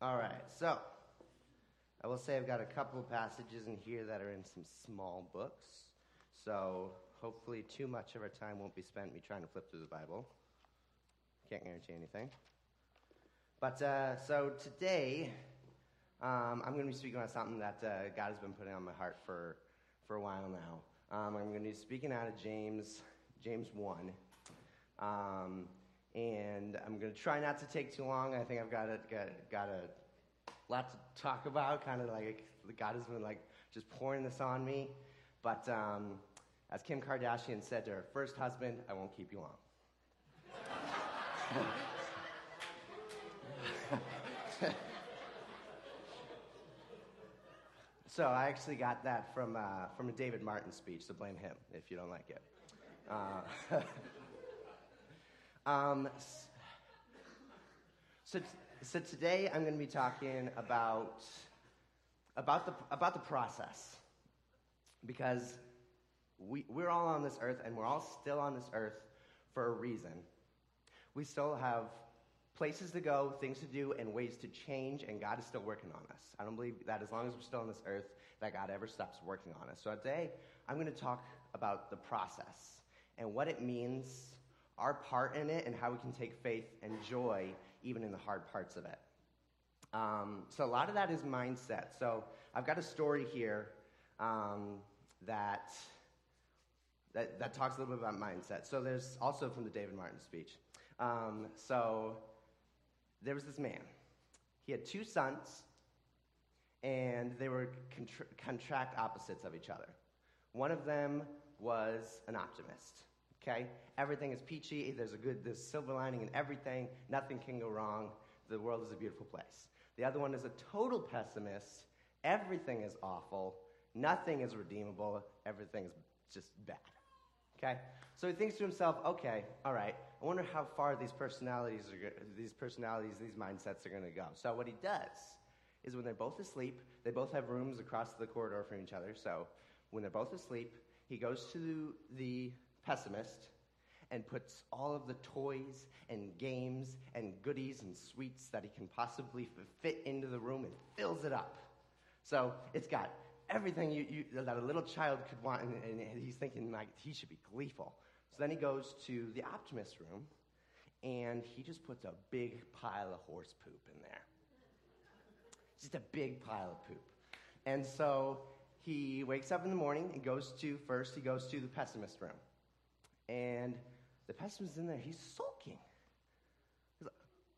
All right, so I will say I've got a couple passages in here that are in some small books. So hopefully, too much of our time won't be spent me trying to flip through the Bible. Can't guarantee anything. But uh, so today, um, I'm going to be speaking about something that uh, God has been putting on my heart for, for a while now. Um, I'm going to be speaking out of James, James 1. Um, and I'm going to try not to take too long. I think I've got a, got, got a lot to talk about, kind of like God has been like just pouring this on me. But um, as Kim Kardashian said to her first husband, I won't keep you long. so I actually got that from, uh, from a David Martin speech, so blame him if you don't like it. Uh, um, so, so today I'm going to be talking about, about, the, about the process. Because we, we're all on this earth and we're all still on this earth for a reason. We still have places to go, things to do, and ways to change, and God is still working on us. I don't believe that as long as we're still on this earth, that God ever stops working on us. So today, I'm going to talk about the process and what it means our part in it and how we can take faith and joy even in the hard parts of it. Um, so, a lot of that is mindset. So, I've got a story here um, that, that, that, talks a little bit about mindset. So, there's also from the David Martin speech. Um, so, there was this man. He had two sons, and they were contra- contract opposites of each other. One of them was an optimist Okay? Everything is peachy. There's a good, there's silver lining in everything. Nothing can go wrong. The world is a beautiful place. The other one is a total pessimist. Everything is awful. Nothing is redeemable. Everything is just bad. Okay? So he thinks to himself, okay, all right, I wonder how far these personalities, are, these personalities, these mindsets are going to go. So what he does is when they're both asleep, they both have rooms across the corridor from each other. So when they're both asleep, he goes to the pessimist and puts all of the toys and games and goodies and sweets that he can possibly fit into the room and fills it up. So it's got everything you, you, that a little child could want, and, and he's thinking like he should be gleeful. So then he goes to the optimist room, and he just puts a big pile of horse poop in there. Just a big pile of poop. And so he wakes up in the morning and goes to, first, he goes to the pessimist room. And the pessimist's in there. He's sulking. He's like,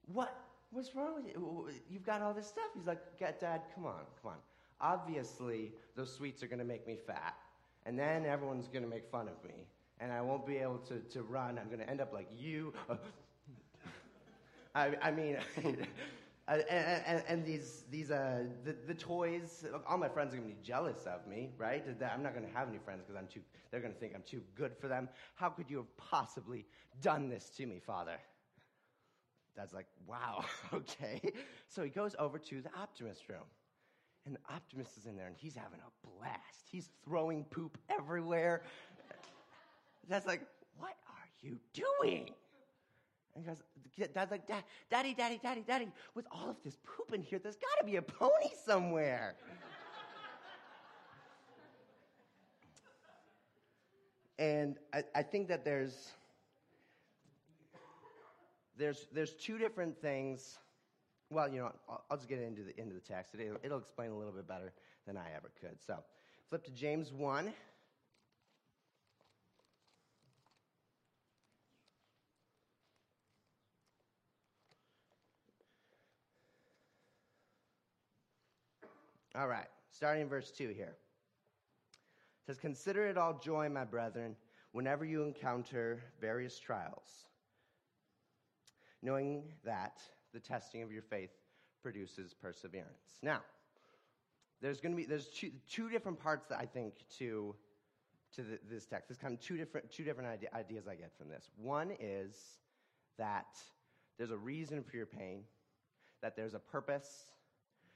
what? What's wrong with you? You've got all this stuff. He's like, Dad, come on, come on. Obviously, those sweets are going to make me fat. And then everyone's going to make fun of me. And I won't be able to, to run. I'm going to end up like you. I, I mean, Uh, and, and, these, these uh, the, the toys, all my friends are going to be jealous of me, right? I'm not going to have any friends because I'm too, they're going to think I'm too good for them. How could you have possibly done this to me, Father? Dad's like, wow, okay. So he goes over to the optimist room. And the optimist is in there and he's having a blast. He's throwing poop everywhere. Dad's like, what are you doing? And he goes, Dad's like, Dad, Daddy, Daddy, Daddy, Daddy, with all of this poop in here, there's got to be a pony somewhere. and I, I, think that there's, there's, there's two different things. Well, you know, I'll, I'll just get into the, into the text. It'll, it'll explain a little bit better than I ever could. So, flip to James 1. All right, starting in verse 2 here. It says, Consider it all joy, my brethren, whenever you encounter various trials, knowing that the testing of your faith produces perseverance. Now, there's going to be there's two, two different parts that I think to to the, this text. There's kind of two different two different ideas I get from this. One is that there's a reason for your pain, that there's a purpose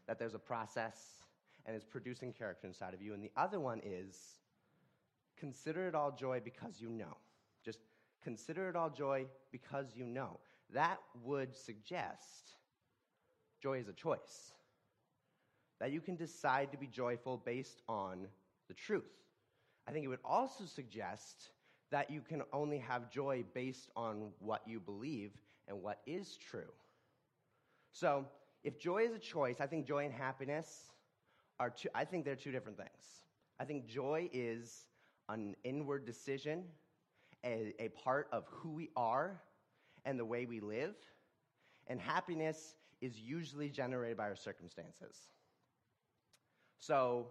that there's a process and it's producing character inside of you. And the other one is consider it all joy because you know. Just consider it all joy because you know. That would suggest joy is a choice. That you can decide to be joyful based on the truth. I think it would also suggest that you can only have joy based on what you believe and what is true. So, if joy is a choice, I think joy and happiness are two, I think they're two different things. I think joy is an inward decision, a, a part of who we are and the way we live, and happiness is usually generated by our circumstances. So,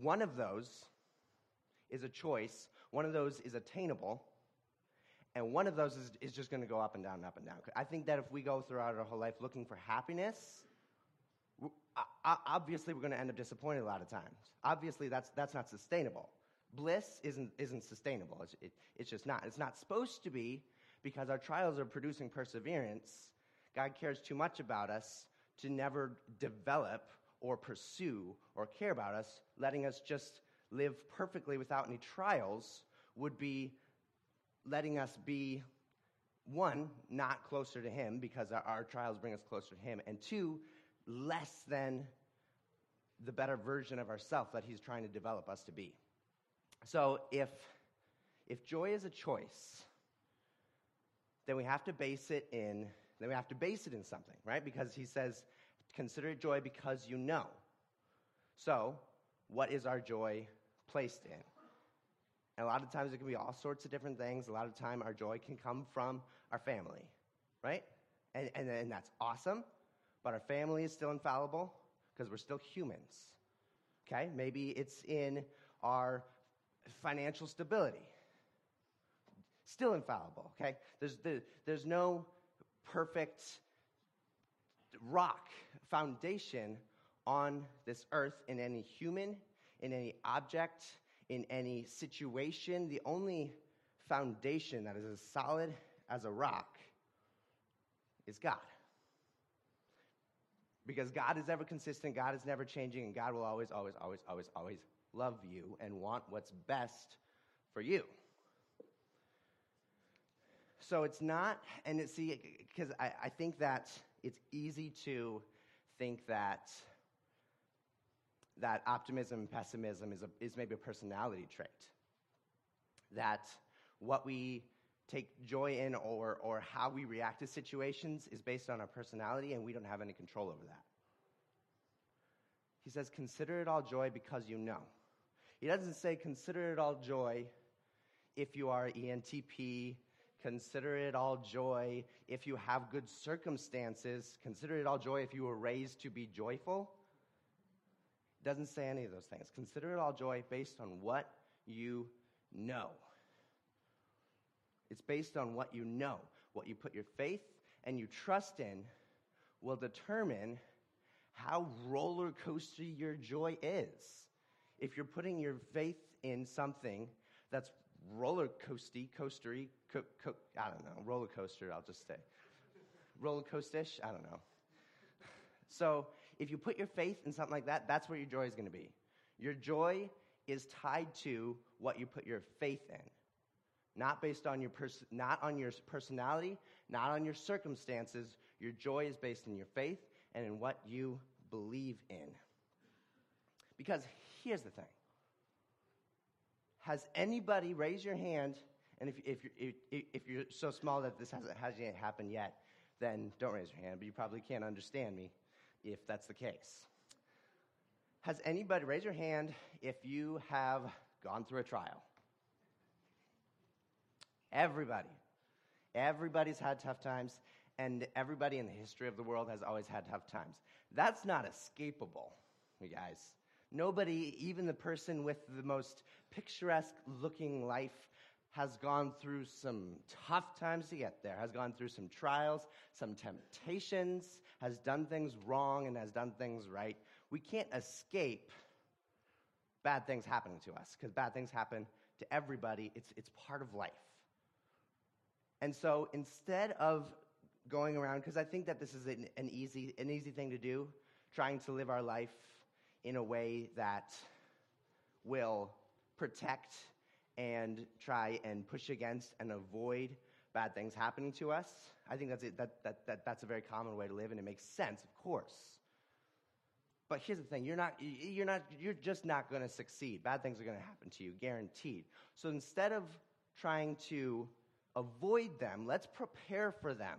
one of those is a choice, one of those is attainable, and one of those is, is just going to go up and down and up and down. I think that if we go throughout our whole life looking for happiness, obviously we're going to end up disappointed a lot of times. Obviously, that's, that's not sustainable. Bliss isn't, isn't sustainable. It's, it, it's just not. It's not supposed to be because our trials are producing perseverance. God cares too much about us to never develop or pursue or care about us, letting us just live perfectly without any trials would be letting us be one, not closer to Him because our, our, trials bring us closer to Him, and two, less than the better version of ourself that He's trying to develop us to be. So if, if joy is a choice, then we have to base it in then we have to base it in something, right? Because he says, consider it joy because you know. So, what is our joy placed in? And a lot of times it can be all sorts of different things. A lot of time our joy can come from our family, right? And, and, and that's awesome, but our family is still infallible because we're still humans. Okay? Maybe it's in our financial stability. Still infallible, okay? There's, the, there's no perfect rock foundation on this earth in any human, in any object, in any situation. The only foundation that is as solid as a rock is God. Because God is ever consistent, God is never changing, and God will always, always, always, always, always love you and want what's best for you. So it's not, and it, see, because I, I think that it's easy to think that that optimism and pessimism is, a, is maybe a personality trait. That what we take joy in or, or how we react to situations is based on our personality, and we don't have any control over that. He says, Consider it all joy because you know. He doesn't say, Consider it all joy if you are ENTP. Consider it all joy if you have good circumstances. Consider it all joy if you were raised to be joyful. It doesn't say any of those things. Consider it all joy based on what you know. It's based on what you know. What you put your faith and you trust in will determine how roller coastery your joy is. If you're putting your faith in something that's roller coasty, coastery, co- co- I don't know, roller coaster, I'll just say. roller coastish, I don't know. So if you put your faith in something like that, that's where your joy is going to be. Your joy is tied to what you put your faith in. Not based on your pers- not on your personality, not on your circumstances. Your joy is based in your faith and in what you believe in. Because here's the thing has anybody raised your hand? And if, if, you're, if, if you're so small that this hasn't, hasn't happened yet, then don't raise your hand, but you probably can't understand me if that's the case. Has anybody raised your hand if you have gone through a trial? Everybody. Everybody's had tough times, and everybody in the history of the world has always had tough times. That's not escapable, you guys. Nobody, even the person with the most picturesque looking life, has gone through some tough times to get there, has gone through some trials, some temptations, has done things wrong and has done things right. We can't escape bad things happening to us because bad things happen to everybody. It's, it's part of life. And so instead of going around, because I think that this is an, an, easy, an easy thing to do, trying to live our life in a way that will protect and try and push against and avoid bad things happening to us. I think that's, that, that, that, that's a very common way to live, and it makes sense, of course. But here's the thing you're, not, you're, not, you're just not going to succeed. Bad things are going to happen to you, guaranteed. So instead of trying to avoid them, let's prepare for them.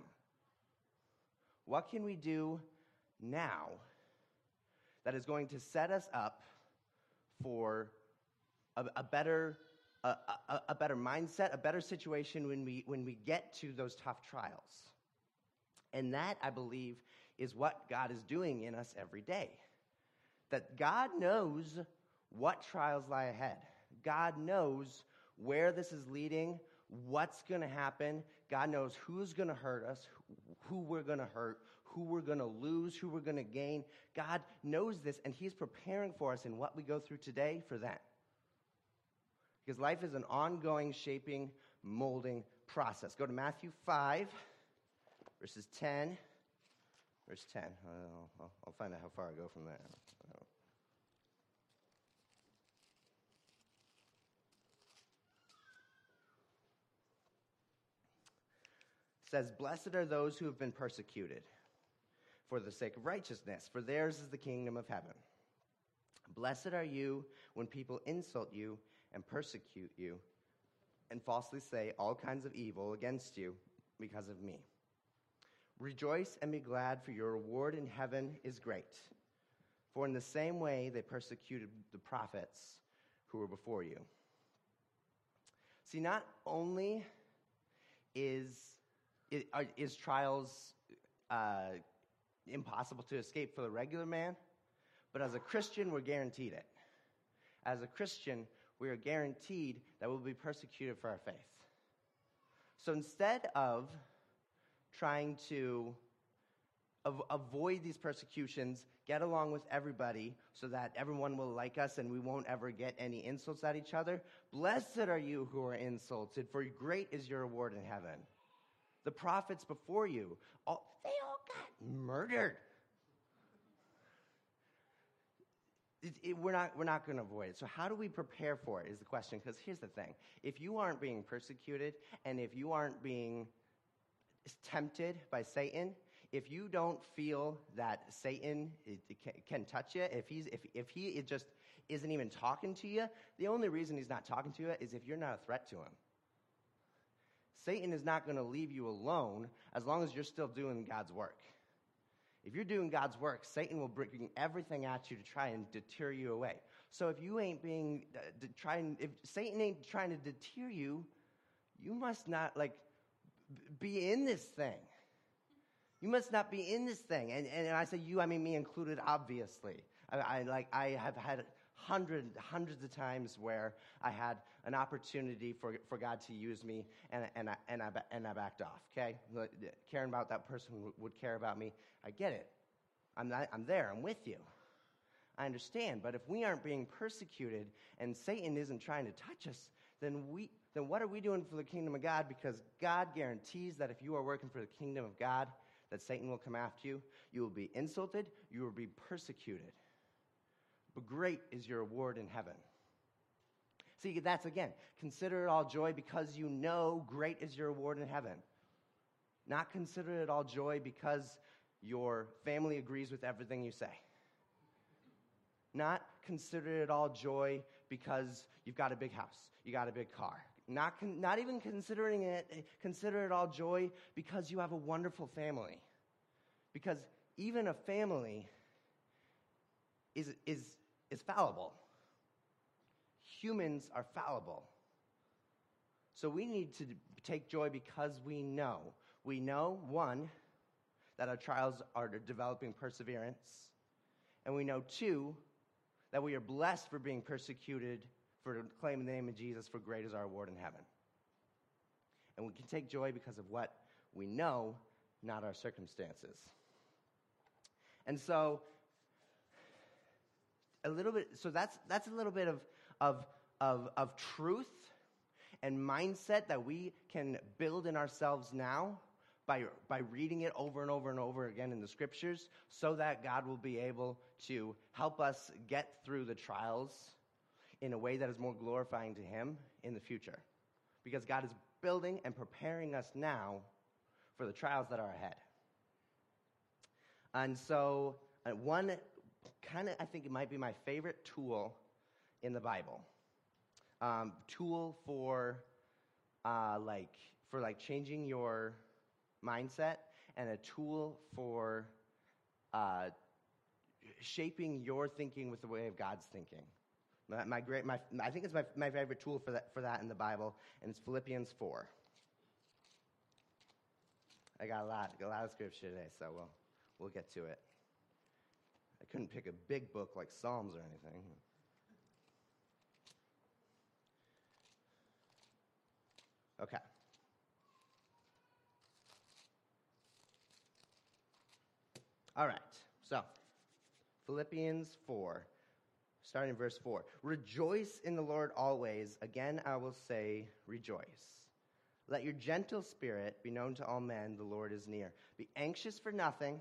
What can we do now that is going to set us up for a, a better a, a, a, better mindset, a better situation when we, when we get to those tough trials. And that, I believe, is what God is doing in us every day. That God knows what trials lie ahead. God knows where this is leading, what's going to happen. God knows who's going to hurt us, who we're going to hurt, who we're going to lose, who we're going to gain. God knows this, and He's preparing for us in what we go through today for that. Because life is an ongoing shaping, molding process. Go to Matthew 5, verses 10. Verse 10. I'll, I'll find out how far I go from there. Says, Blessed are those who have been persecuted for the sake of righteousness, for theirs is the kingdom of heaven. Blessed are you when people insult you and persecute you and falsely say all kinds of evil against you because of me. Rejoice and be glad, for your reward in heaven is great. For in the same way they persecuted the prophets who were before you. See, not only is, is trials uh, impossible to escape for the regular man, but as a Christian, we're guaranteed it. As a Christian, we are guaranteed that we'll be persecuted for our faith. So instead of trying to av- avoid these persecutions, get along with everybody so that everyone will like us and we won't ever get any insults at each other, blessed are you who are insulted, for great is your reward in heaven. The prophets before you, all, they all got murdered it, it, we're not, we're not going to avoid it. So, how do we prepare for it is the question. Because here's the thing if you aren't being persecuted and if you aren't being tempted by Satan, if you don't feel that Satan can touch you, if, he's, if, if he just isn't even talking to you, the only reason he's not talking to you is if you're not a threat to him. Satan is not going to leave you alone as long as you're still doing God's work. If you're doing God's work, Satan will bring everything at you to try and deter you away. So if you ain't being uh, trying, if Satan ain't trying to deter you, you must not like be in this thing. You must not be in this thing. And, and I say you, I mean me included, obviously. I, I like I have had hundreds, hundreds of times where I had an opportunity for, for God to use me and, and, I, and, I, and I backed off, okay? Caring about that person would care about me. I get it. I'm, not, I'm there, I'm with you. I understand, but if we aren't being persecuted and Satan isn't trying to touch us, then, we, then what are we doing for the kingdom of God? Because God guarantees that if you are working for the kingdom of God, that Satan will come after you. You will be insulted, you will be persecuted but great is your reward in heaven. See, that's again, consider it all joy because you know great is your reward in heaven. Not consider it all joy because your family agrees with everything you say. Not consider it all joy because you've got a big house, you got a big car. Not, con- not even considering it, consider it all joy because you have a wonderful family. Because even a family is, is, is fallible. Humans are fallible. So we need to take joy because we know. We know, one, that our trials are developing perseverance. And we know, two, that we are blessed for being persecuted for claiming the name of Jesus, for great is our reward in heaven. And we can take joy because of what we know, not our circumstances. And so a little bit, so that's, that's a little bit of, of, of, of truth and mindset that we can build in ourselves now by, by reading it over and over and over again in the scriptures so that God will be able to help us get through the trials in a way that is more glorifying to Him in the future. Because God is building and preparing us now for the trials that are ahead. And so, uh, one kind of, I think it might be my favorite tool in the Bible. Um, tool for uh, like for like changing your mindset, and a tool for uh, shaping your thinking with the way of God's thinking. My, my great, my, I think it's my, my favorite tool for that, for that in the Bible, and it's Philippians 4. I got a lot, a lot of scripture today, so we'll, we'll get to it. I couldn't pick a big book like Psalms or anything. Okay. All right. So, Philippians 4, starting in verse 4. Rejoice in the Lord always. Again, I will say, rejoice. Let your gentle spirit be known to all men, the Lord is near. Be anxious for nothing,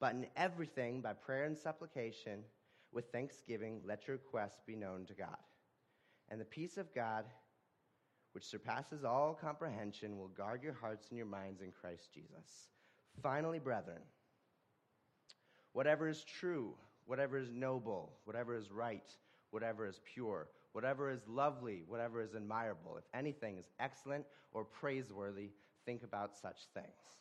but in everything, by prayer and supplication, with thanksgiving, let your requests be known to God. And the peace of God, which surpasses all comprehension, will guard your hearts and your minds in Christ Jesus. Finally, brethren, whatever is true, whatever is noble, whatever is right, whatever is pure, whatever is lovely, whatever is admirable, if anything is excellent or praiseworthy, think about such things.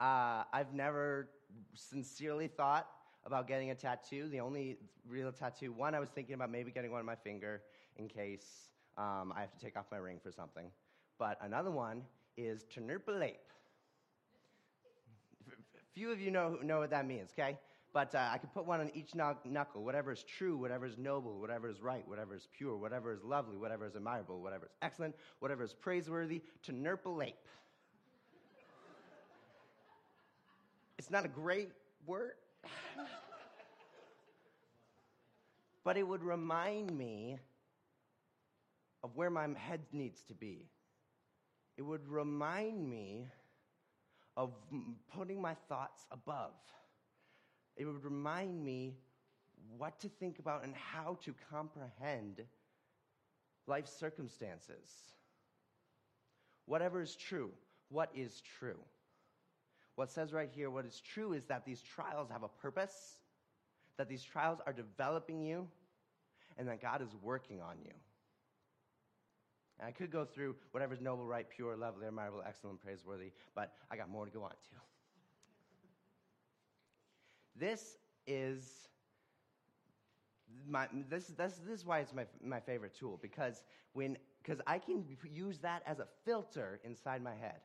Uh, I've never sincerely thought about getting a tattoo. The only real tattoo, one, I was thinking about maybe getting one on my finger in case um, I have to take off my ring for something. But another one is Tnurpalape. Few of you know, know what that means, okay? But uh, I could put one on each knuckle. Whatever is true, whatever is noble, whatever is right, whatever is pure, whatever is lovely, whatever is admirable, whatever is excellent, whatever is praiseworthy, Tnurpalape. It's not a great word, but it would remind me of where my head needs to be. It would remind me of putting my thoughts above. It would remind me what to think about and how to comprehend life's circumstances. Whatever is true, what is true? What says right here, what is true is that these trials have a purpose, that these trials are developing you, and that God is working on you. And I could go through whatever's noble, right, pure, lovely, admirable, excellent, praiseworthy, but I got more to go on to. This is my, this, this, this is why it's my, my favorite tool because when because I can use that as a filter inside my head.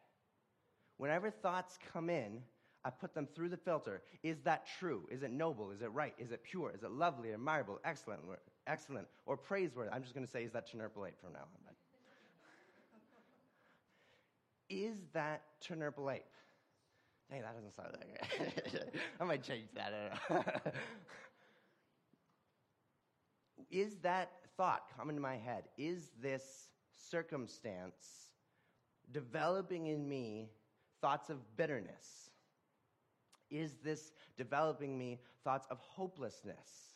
Whenever thoughts come in, I put them through the filter. Is that true? Is it noble? Is it right? Is it pure? Is it lovely, admirable, excellent, excellent, or praiseworthy? I'm just going to say, is that Tnurpalape from now on? But is that Tnurpalape? Dang, that doesn't sound that good. I might change that. is that thought coming to my head? Is this circumstance developing in me thoughts of bitterness? Is this developing me thoughts of hopelessness?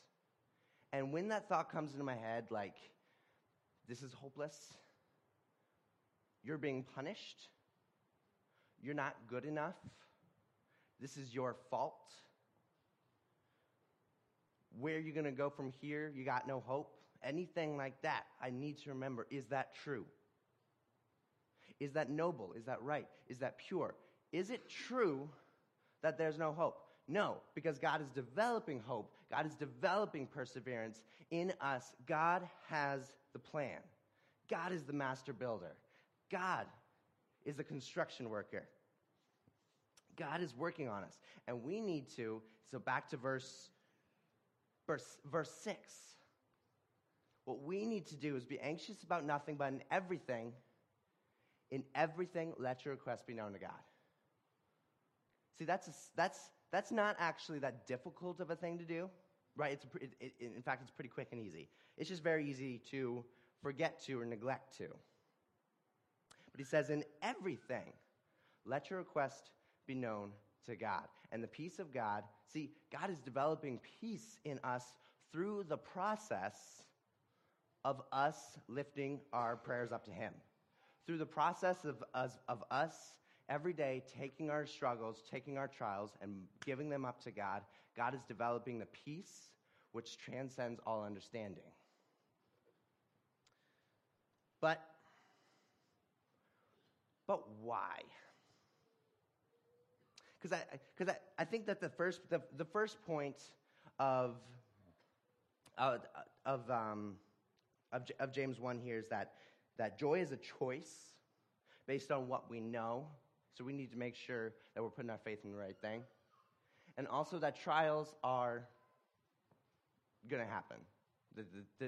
And when that thought comes into my head, like, this is hopeless, you're being punished, you're not good enough, this is your fault. Where are you going to go from here? You got no hope. Anything like that, I need to remember is that true? Is that noble? Is that right? Is that pure? Is it true that there's no hope? No, because God is developing hope. God is developing perseverance in us. God has the plan. God is the master builder. God is a construction worker. God is working on us. And we need to, so back to verse, verse, verse 6. What we need to do is be anxious about nothing, but in everything, in everything, let your request be known to God. See, that's, a, that's, that's not actually that difficult of a thing to do, right? It's a, it, it, in fact, it's pretty quick and easy. It's just very easy to forget to or neglect to. But he says, in everything, let your request be known to God. And the peace of God, see, God is developing peace in us through the process of us lifting our prayers up to Him. Through the process of us, of us every day taking our struggles, taking our trials, and giving them up to God, God is developing the peace which transcends all understanding. But, but why? Because I, cause I, I think that the first, the, the first point of, of, um, of, of James 1 here is that, that joy is a choice based on what we know. So we need to make sure that we're putting our faith in the right thing. And also that trials are going to happen,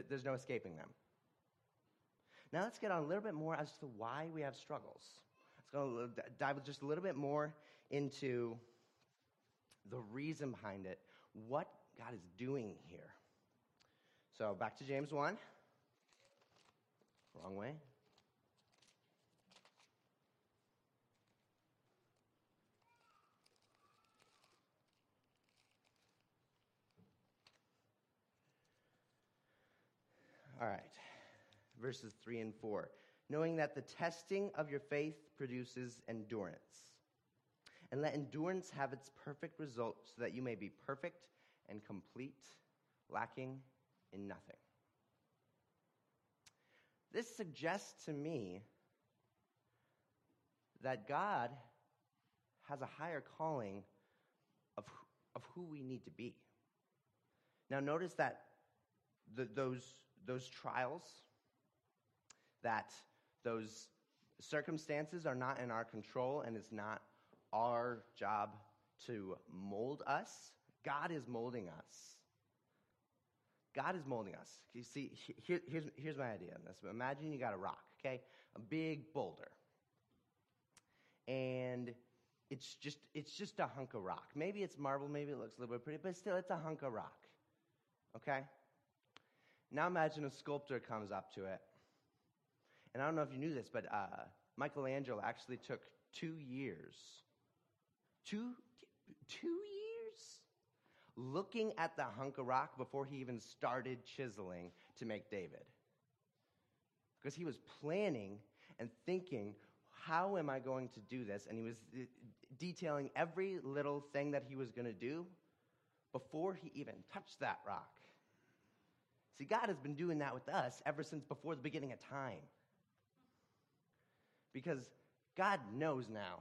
there's no escaping them. Now let's get on a little bit more as to why we have struggles. Let's go dive just a little bit more into the reason behind it, what God is doing here. So back to James 1. Wrong way. All right, verses 3 and 4. Knowing that the testing of your faith produces endurance. And let endurance have its perfect result, so that you may be perfect and complete, lacking in nothing. This suggests to me that God has a higher calling of, of who we need to be. Now, notice that the, those, those trials, that those circumstances are not in our control and it's not our job to mold us. God is molding us. God is molding us. You see, here, here's, here's my idea on this. Imagine you got a rock, okay? A big boulder. And it's just, it's just a hunk of rock. Maybe it's marble, maybe it looks a little bit pretty, but still, it's a hunk of rock, okay? Now imagine a sculptor comes up to it. And I don't know if you knew this, but uh, Michelangelo actually took two years. Two, two years? Looking at the hunk of rock before he even started chiseling to make David. Because he was planning and thinking, how am I going to do this? And he was uh, detailing every little thing that he was going to do before he even touched that rock. See, God has been doing that with us ever since before the beginning of time. Because God knows now.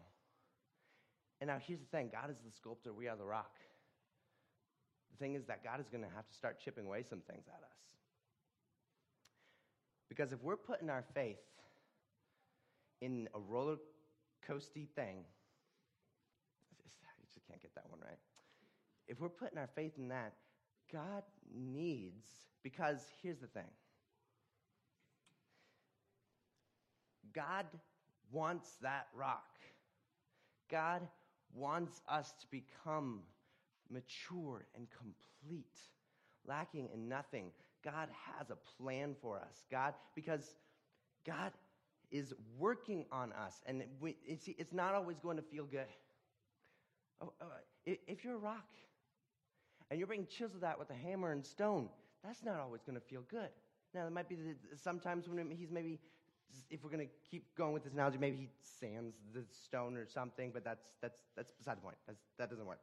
And now here's the thing God is the sculptor, we are the rock. The thing is that God is going to have to start chipping away some things at us. Because if we're putting our faith in a roller coasty thing, I just can't get that one right. If we're putting our faith in that, God needs, because here's the thing God wants that rock. God wants us to become mature and complete, lacking in nothing. God has a plan for us. God, because God is working on us, and it's, it's not always going to feel good. Oh, oh, if you're a rock, and you're being chiseled at with a hammer and stone, that's not always going to feel good. Now, there might be sometimes when he's maybe, if we're going to keep going with this analogy, maybe he sands the stone or something, but that's, that's, that's beside the point. That's, that doesn't work.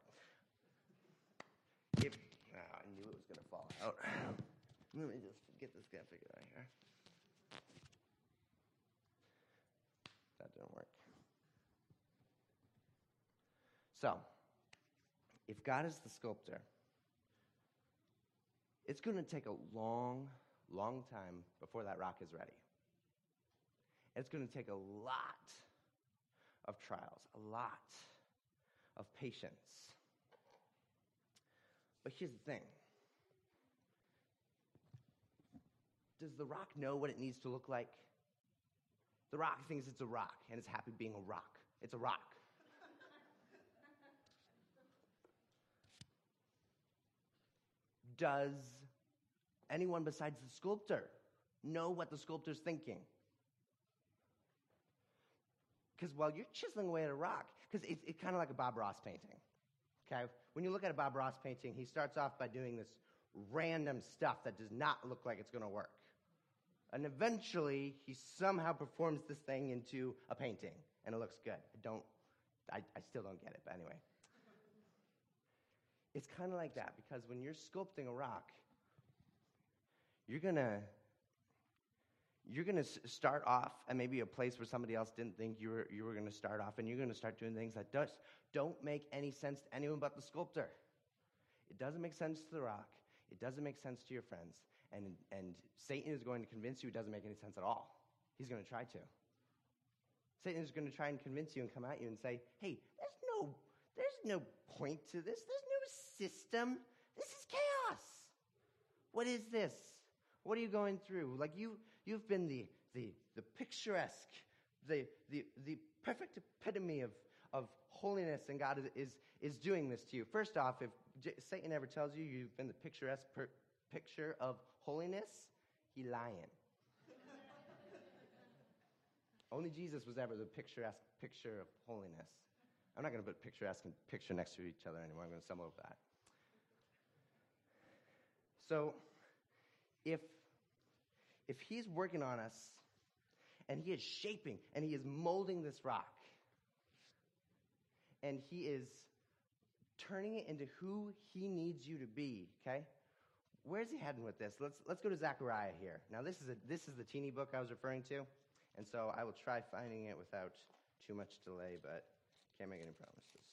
If, oh, ah, I knew it was going to fall out. Let me just get this guy figured out here. That didn't work. So, if God is the sculptor, it's going to take a long, long time before that rock is ready. It's going to take a lot of trials, a lot of patience. But here's the thing Does the rock know what it needs to look like? The rock thinks it's a rock and it's happy being a rock. It's a rock. does anyone besides the sculptor know what the sculptor's thinking? Because while you're chiseling away at a rock, because it's, it's kind of like a Bob Ross painting. Okay? When you look at a Bob Ross painting, he starts off by doing this random stuff that does not look like it's going to work. And eventually, he somehow performs this thing into a painting, and it looks good. I don't, I, I still don't get it, but anyway. It's kind of like that because when you're sculpting a rock, you're gonna you're going to start off at maybe a place where somebody else didn't think you were, you were going to start off, and you're going to start doing things that does, don't make any sense to anyone but the sculptor. It doesn't make sense to the rock. It doesn't make sense to your friends. And, and Satan is going to convince you it doesn't make any sense at all. He's going to try to. Satan is going to try and convince you and come at you and say, hey, there's no, there's no point to this. There's no system. This is chaos. What is this? What are you going through? Like you, you've been the, the, the picturesque, the, the, the perfect epitome of, of holiness, and God is, is, doing this to you. First off, if J- Satan ever tells you you've been the picturesque per- picture of holiness, he lying. Only Jesus was ever the picturesque picture of holiness. I'm not going to put picturesque and picture next to each other anymore. I'm going to sum up that. So, if, if he's working on us and he is shaping and he is molding this rock and he is turning it into who he needs you to be, okay? Where's he heading with this? Let's, let's go to Zechariah here. Now, this is, a, this is the teeny book I was referring to, and so I will try finding it without too much delay, but can't make any promises.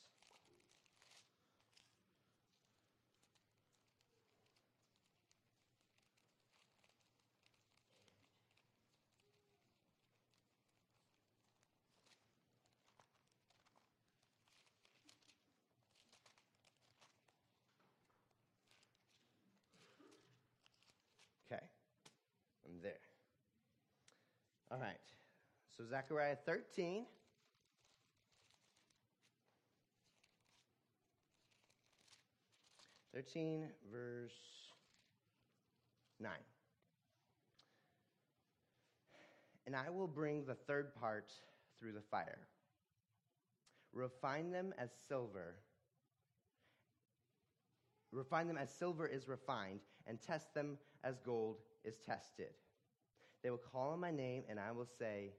Okay, I'm there. All right, so Zechariah 13. Thirteen, verse nine. And I will bring the third part through the fire. Refine them as silver refine them as silver is refined, and test them as gold is tested. They will call on my name, and I will say,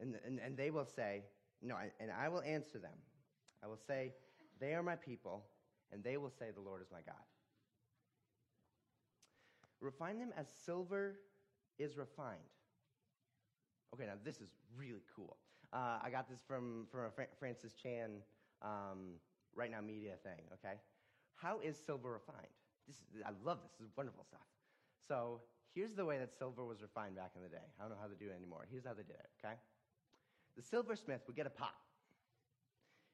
and, and, and they will say, no, and I will answer them. I will say, they are my people, and they will say, the Lord is my God. Refine them as silver is refined. Okay, now this is really cool. Uh, I got this from, from a Francis Chan um, Right Now Media thing, okay? How is silver refined? This is, I love this. This is wonderful stuff. So here's the way that silver was refined back in the day. I don't know how they do it anymore. Here's how they did it, okay? The silversmith would get a pot,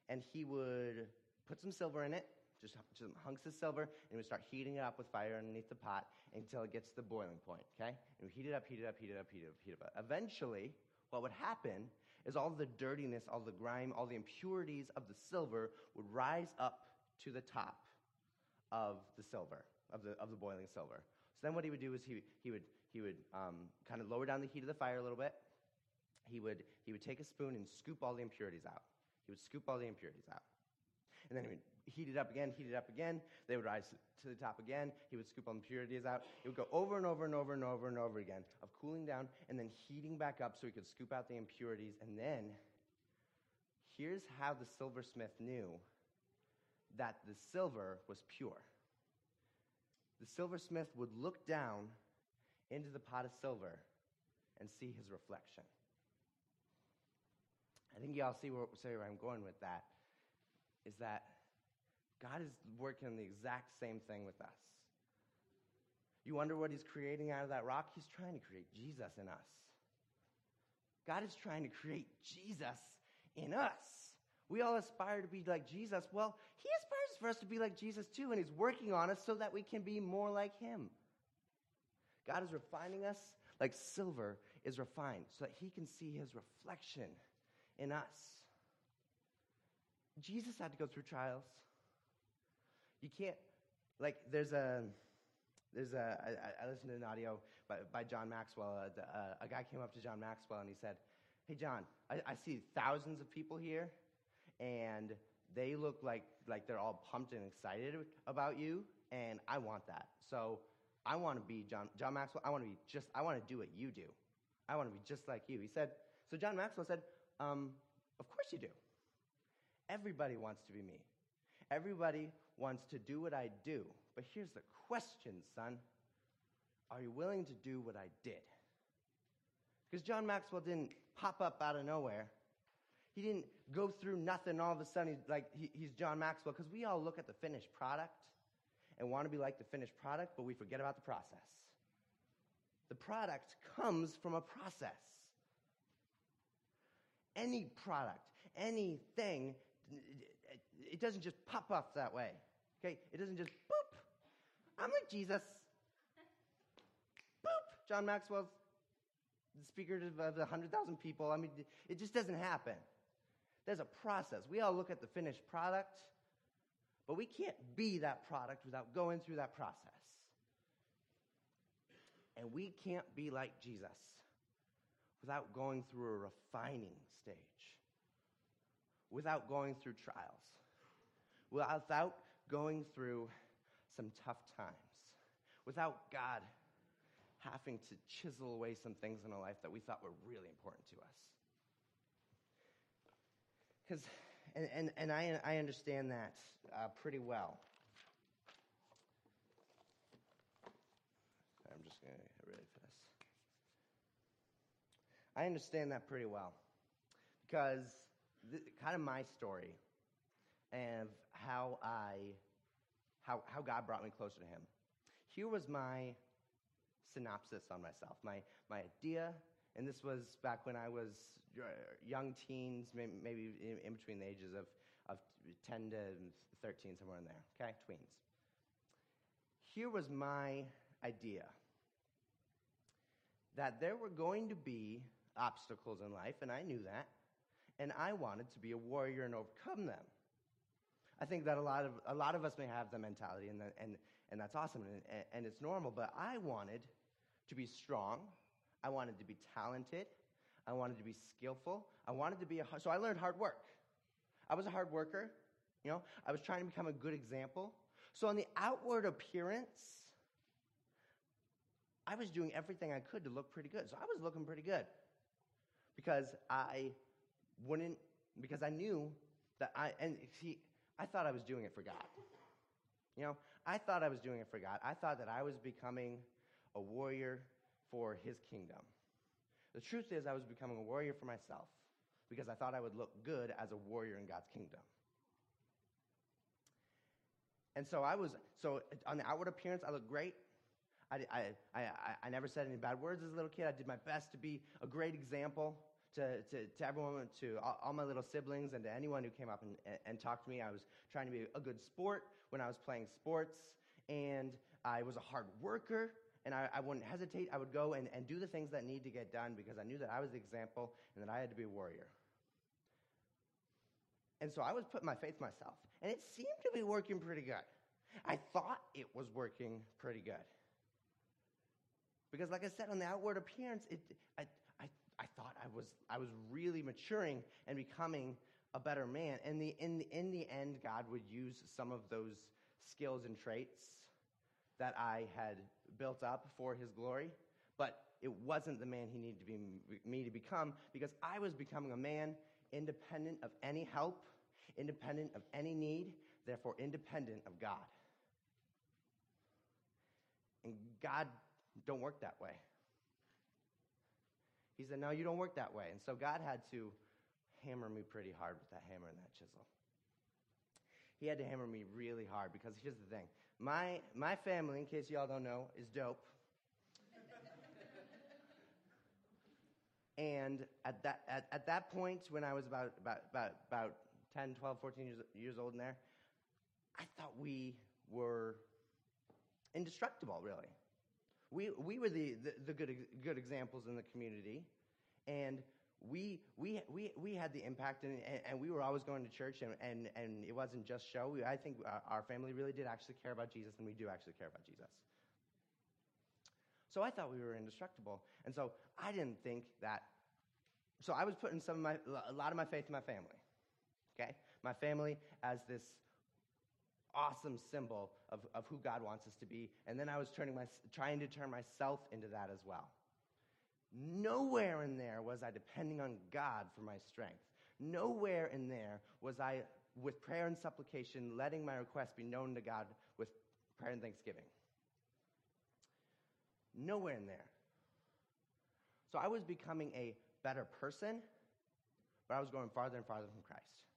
and he would put some silver in it, just, just hunks of silver, and he would start heating it up with fire underneath the pot until it gets to the boiling point, okay? And heat it up, heat it up, heat it up, heat it up, heat it up. Eventually, what would happen is all the dirtiness, all the grime, all the impurities of the silver would rise up to the top of the silver, of the, of the boiling silver. So then what he would do is he, he would, he would um, kind of lower down the heat of the fire a little bit. He would, he would take a spoon and scoop all the impurities out. He would scoop all the impurities out. And then he would heat it up again, heat it up again. They would rise to the top again. He would scoop all the impurities out. It would go over and over and over and over and over again of cooling down and then heating back up so he could scoop out the impurities. And then here's how the silversmith knew that the silver was pure. The silversmith would look down into the pot of silver and see his reflection. I think y'all see where, where I'm going with that. Is that God is working the exact same thing with us. You wonder what he's creating out of that rock? He's trying to create Jesus in us. God is trying to create Jesus in us. We all aspire to be like Jesus. Well, He aspires for us to be like Jesus too, and He's working on us so that we can be more like Him. God is refining us like silver is refined so that He can see His reflection in us. Jesus had to go through trials. You can't, like, there's a. There's a, I, I listened to an audio by, by John Maxwell. Uh, uh, a guy came up to John Maxwell and he said, Hey, John, I, I see thousands of people here, and they look like, like they're all pumped and excited about you, and I want that. So I, I want to be John, John Maxwell. I want to be just, I want to do what you do. I want to be just like you. He said, so John Maxwell said, um, of course you do. Everybody wants to be me. Everybody wants to do what I do. But here's the question, son. Are you willing to do what I did? Because John Maxwell didn't pop up out of nowhere. He didn't go through nothing all of a sudden. Like he, he's John Maxwell. Because we all look at the finished product and want to be like the finished product, but we forget about the process. The product comes from a process. Any product, anything, it doesn't just pop up that way. Okay? It doesn't just boop. I'm like Jesus. Boop. John Maxwell's the speaker of the 100,000 people. I mean, it just doesn't happen. There's a process. We all look at the finished product, but we can't be that product without going through that process. And we can't be like Jesus without going through a refining stage, without going through trials, without going through some tough times, without God having to chisel away some things in our life that we thought were really important to us. Because, and, and, and I, I understand that uh, pretty well. I'm just going to get ready for this. I understand that pretty well because th- kind of my story and how I, how, how God brought me closer to Him. Here was my synopsis on myself, my, my idea, and this was back when I was uh, young teens, maybe in, in between the ages of, of 10 to 13, somewhere in there, okay, tweens. Here was my idea that there were going to be obstacles in life, and I knew that, and I wanted to be a warrior and overcome them. I think that a lot of, a lot of us may have the mentality, and, the, and, and that's awesome, and, and it's normal, but I wanted to be strong. I wanted to be talented. I wanted to be skillful. I wanted to be a, so I learned hard work. I was a hard worker, you know. I was trying to become a good example. So on the outward appearance, I was doing everything I could to look pretty good. So I was looking pretty good because I wouldn't, because I knew that I, and see, I thought I was doing it for God. You know, I thought I was doing it for God. I thought that I was becoming a warrior for his kingdom. The truth is, I was becoming a warrior for myself because I thought I would look good as a warrior in God's kingdom. And so I was, so on the outward appearance, I looked great. I, I, I, I never said any bad words as a little kid. I did my best to be a great example to, to, to everyone, to all, my little siblings, and to anyone who came up and, and talked to me. I was trying to be a good sport when I was playing sports, and I was a hard worker and I, I, wouldn't hesitate. I would go and, and do the things that need to get done because I knew that I was the example and that I had to be a warrior. And so I was putting my faith myself. And it seemed to be working pretty good. I thought it was working pretty good. Because, like I said, on the outward appearance, it, I, I, was, I was really maturing and becoming a better man. And the, in, the, in the end, God would use some of those skills and traits that I had built up for his glory, but it wasn't the man he needed to be, me to become because I was becoming a man independent of any help, independent of any need, therefore independent of God. And God don't work that way. He said, No, you don't work that way. And so God had to hammer me pretty hard with that hammer and that chisel he had to hammer me really hard because here's the thing my, my family, in case y'all don't know, is dope. and at that, at, at that point, when I was about, about, about, about 10, 12, 14 years, years old in there, I thought we were indestructible, really. We, we were the, the, the good, good examples in the community. And we, we, we, we had the impact, and, and we were always going to church, and, and, and it wasn't just show. We, I think uh, our family really did actually care about Jesus, and we do actually care about Jesus. So I thought we were indestructible. And so I didn't think that. So I was putting some of my, a lot of my faith in my family. Okay? My family as this awesome symbol of, of who God wants us to be. And then I was turning my, trying to turn myself into that as well. Nowhere in there was I depending on God for my strength. Nowhere in there was I, with prayer and supplication, letting my request be known to God with prayer and thanksgiving. Nowhere in there. So I was becoming a better person, but I was going farther and farther from Christ.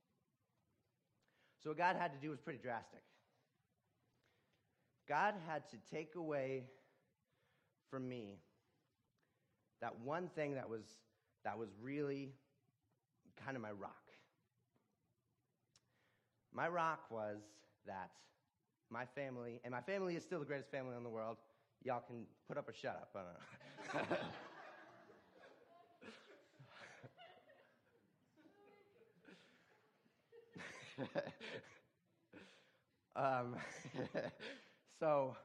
So what God had to do was pretty drastic. God had to take away from me that one thing that was, that was really kind of my rock. My rock was that my family, and my family is still the greatest family in the world. Y'all can put up or shut up. I don't know. um, so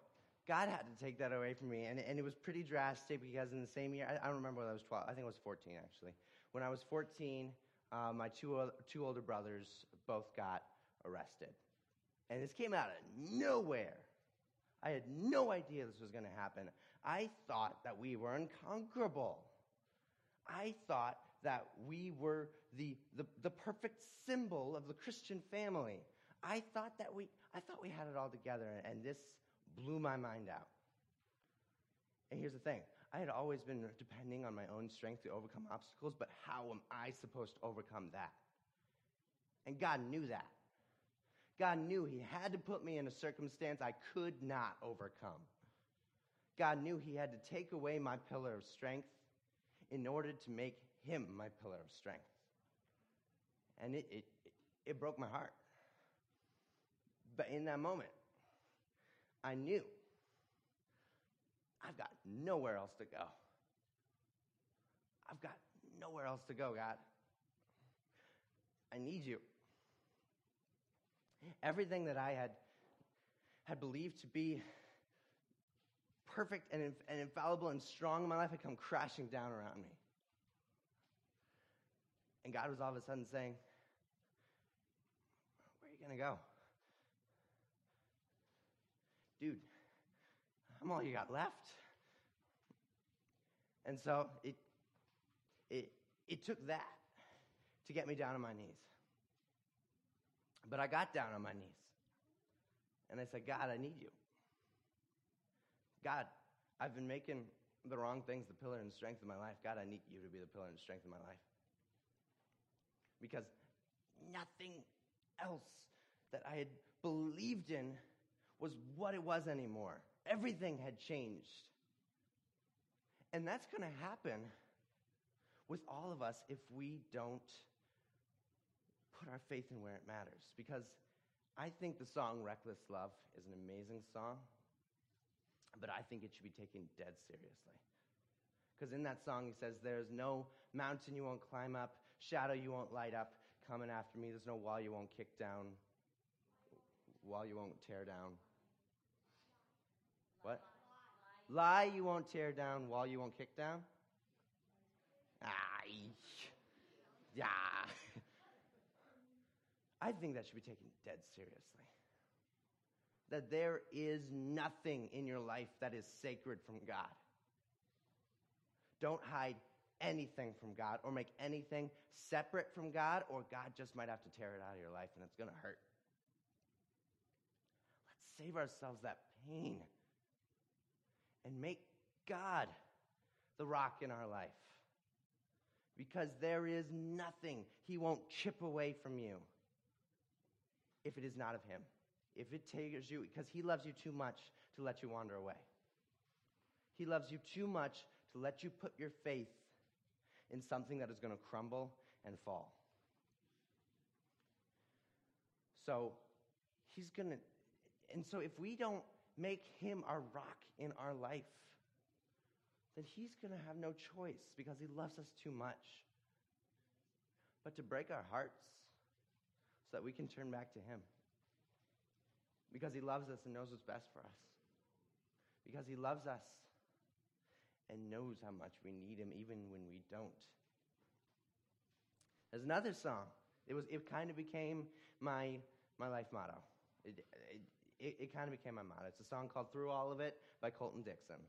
God had to take that away from me, and, and it was pretty drastic because in the same year, I, I don't remember when I was 12, I think I was 14 actually. When I was 14, uh, my two, two older brothers both got arrested. And this came out of nowhere. I had no idea this was going to happen. I thought that we were unconquerable. I thought that we were the, the, the perfect symbol of the Christian family. I thought that we, I thought we had it all together, and this blew my mind out. And here's the thing I had always been depending on my own strength to overcome obstacles, but how am I supposed to overcome that? And God knew that. God knew He had to put me in a circumstance I could not overcome. God knew He had to take away my pillar of strength in order to make Him my pillar of strength. And it, it, it broke my heart. But in that moment, I knew I've got nowhere else to go. I've got nowhere else to go, God. I need you. Everything that I had, had believed to be perfect and, and infallible and strong in my life had come crashing down around me. And God was all of a sudden saying, Where are you going to go? Dude, I'm all you got left. And so it, it, it took that to get me down on my knees. But I got down on my knees. And I said, God, I need you. God, I've been making the wrong things the pillar and strength of my life. God, I need you to be the pillar and strength of my life. Because nothing else that I had believed in was what it was anymore. Everything had changed. And that's going to happen with all of us if we don't put our faith in where it matters. Because I think the song Reckless Love is an amazing song, but I think it should be taken dead seriously. Because in that song, he says, There's no mountain you won't climb up, shadow you won't light up, coming after me. There's no wall you won't kick down, wall you won't tear down. What? Lie you won't tear down, wall you won't kick down? Ah, yeah. I think that should be taken dead seriously. That there is nothing in your life that is sacred from God. Don't hide anything from God or make anything separate from God, or God just might have to tear it out of your life and it's going to hurt. Let's save ourselves that pain and make God the rock in our life. Because there is nothing He won't chip away from you if it is not of Him. If it takes you, because He loves you too much to let you wander away. He loves you too much to let you put your faith in something that is going to crumble and fall. So, He's going to, and so if we don't make him our rock in our life, then he's going to have no choice because he loves us too much. But to break our hearts so that we can turn back to him. Because he loves us and knows what's best for us. Because he loves us and knows how much we need him even when we don't. There's another song. It was it kind of became my my life motto. It, it, it, it kind of became my motto. It's a song called Through All of It by Colton Dixon.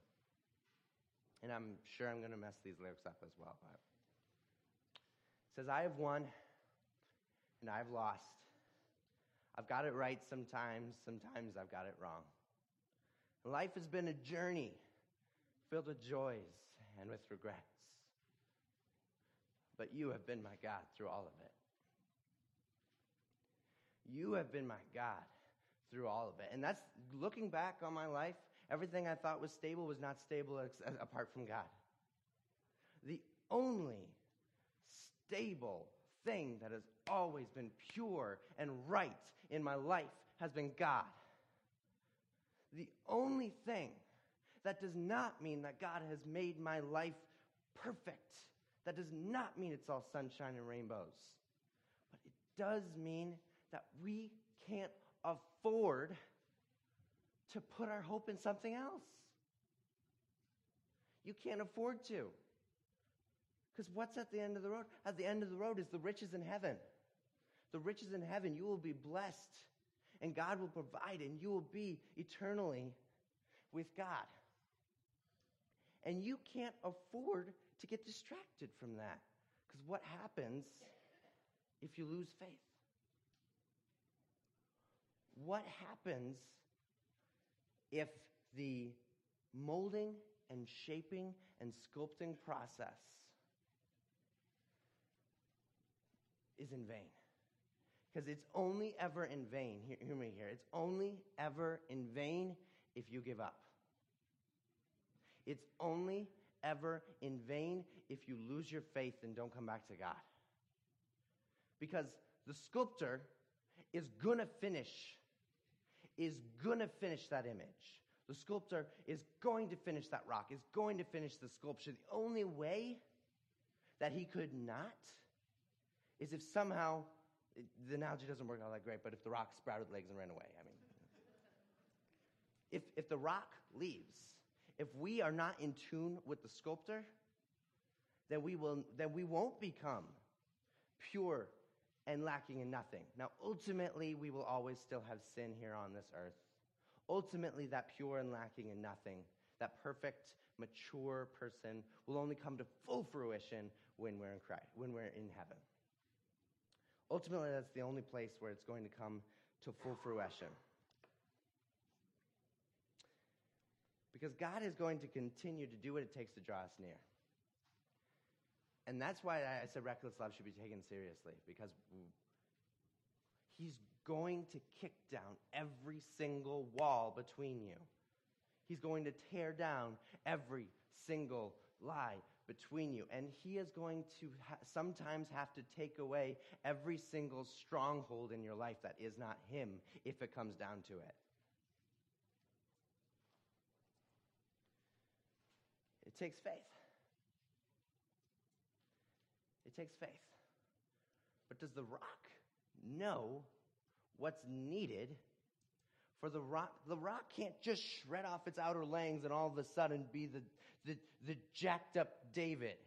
And I'm sure I'm going to mess these lyrics up as well. But it says, I have won and I've lost. I've got it right sometimes, sometimes I've got it wrong. Life has been a journey filled with joys and with regrets. But you have been my God through all of it. You have been my God through all of it. And that's looking back on my life, everything I thought was stable was not stable apart from God. The only stable thing that has always been pure and right in my life has been God. The only thing that does not mean that God has made my life perfect. That does not mean it's all sunshine and rainbows. But it does mean that we can't afford to put our hope in something else. You can't afford to. Because what's at the end of the road? At the end of the road is the riches in heaven. The riches in heaven, you will be blessed, and God will provide, and you will be eternally with God. And you can't afford to get distracted from that. Because what happens if you lose faith? What happens if the molding and shaping and sculpting process is in vain? Because it's only ever in vain. Hear, hear, me here. It's only ever in vain if you give up. It's only ever in vain if you lose your faith and don't come back to God. Because the sculptor is to finish, is to finish that image. The sculptor is going to finish that rock, is going to finish the sculpture. The only way that he could not is if somehow the analogy doesn't work out that great, but if the rock sprouted legs and ran away, I mean, if, if the rock leaves, if we are not in tune with the sculptor, then we, will, then we won't become pure and lacking in nothing. Now, ultimately, we will always still have sin here on this earth. Ultimately, that pure and lacking in nothing, that perfect, mature person will only come to full fruition when we're in Christ, when we're in heaven. Ultimately, that's the only place where it's going to come to full fruition. Because God is going to continue to do what it takes to draw us near. And that's why I said reckless love should be taken seriously, because He's going to kick down every single wall between you. He's going to tear down every single lie between you. And he is going to ha- sometimes have to take away every single stronghold in your life that is not him if it comes down to it. It takes faith. It takes faith. But does the rock know what's needed for the rock, the rock can't just shred off its outer layings and all of a sudden be the, the, the jacked up David.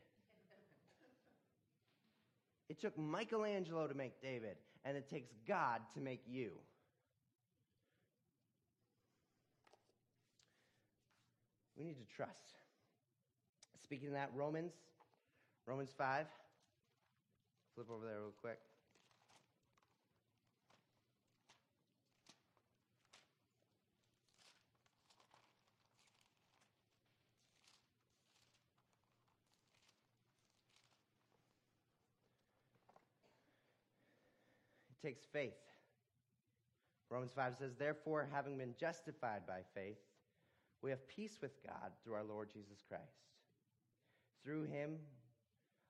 It took Michelangelo to make David, and it takes God to make you. We need to trust. Speaking of that, Romans, Romans 5. Flip over there real quick. Takes faith. Romans 5 says, Therefore, having been justified by faith, we have peace with God through our Lord Jesus Christ. Through him,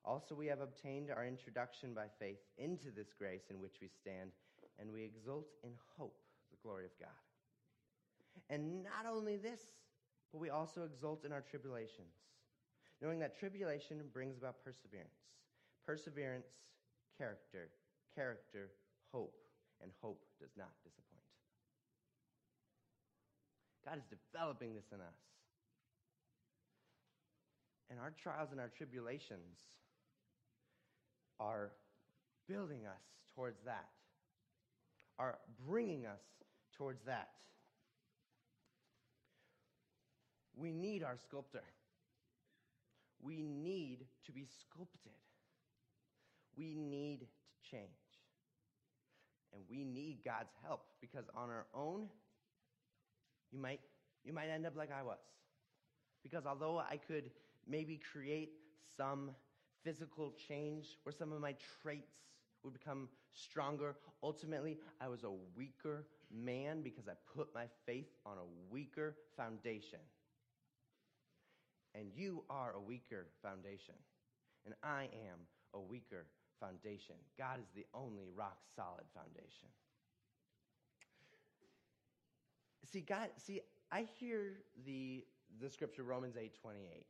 also we have obtained our introduction by faith into this grace in which we stand, and we exult in hope, the glory of God. And not only this, but we also exult in our tribulations, knowing that tribulation brings about perseverance. Perseverance, character. Character, hope, and hope does not disappoint. God is developing this in us. And our trials and our tribulations are building us towards that, are bringing us towards that. We need our sculptor. We need to be sculpted. We need to change. And we need God's help because on our own, you might, you might end up like I was. Because although I could maybe create some physical change where some of my traits would become stronger, ultimately, I was a weaker man because I put my faith on a weaker foundation. And you are a weaker foundation. And I am a weaker foundation. God is the only rock solid foundation. See, God, see, I hear the, the scripture Romans 8 28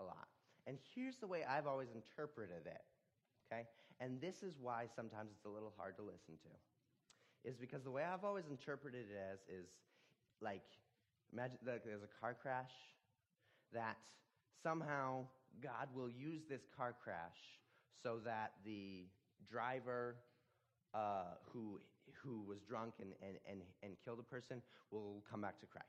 a lot. And here's the way I've always interpreted it. Okay? And this is why sometimes it's a little hard to listen to. Is because the way I've always interpreted it as is like imagine there's a car crash that somehow God will use this car crash so that the driver uh, who, who was drunk and, and, and, and killed a person will come back to Christ.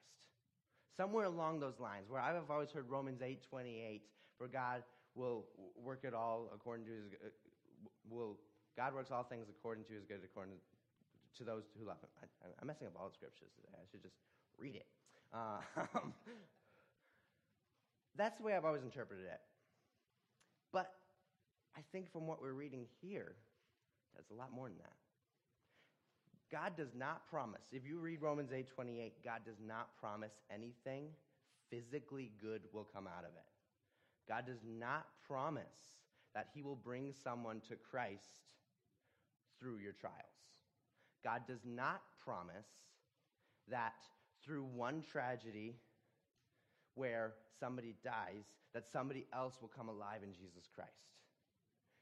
Somewhere along those lines, where I've always heard Romans 8 28, for God will work it all according to his, uh, will, God works all things according to his good, according to those who love him. I, am messing up all the scriptures today. I should just read it. Uh, that's the way I've always interpreted it. But I think from what we're reading here, that's a lot more than that. God does not promise. If you read Romans 8:28, God does not promise anything physically good will come out of it. God does not promise that he will bring someone to Christ through your trials. God does not promise that through one tragedy where somebody dies that somebody else will come alive in Jesus Christ.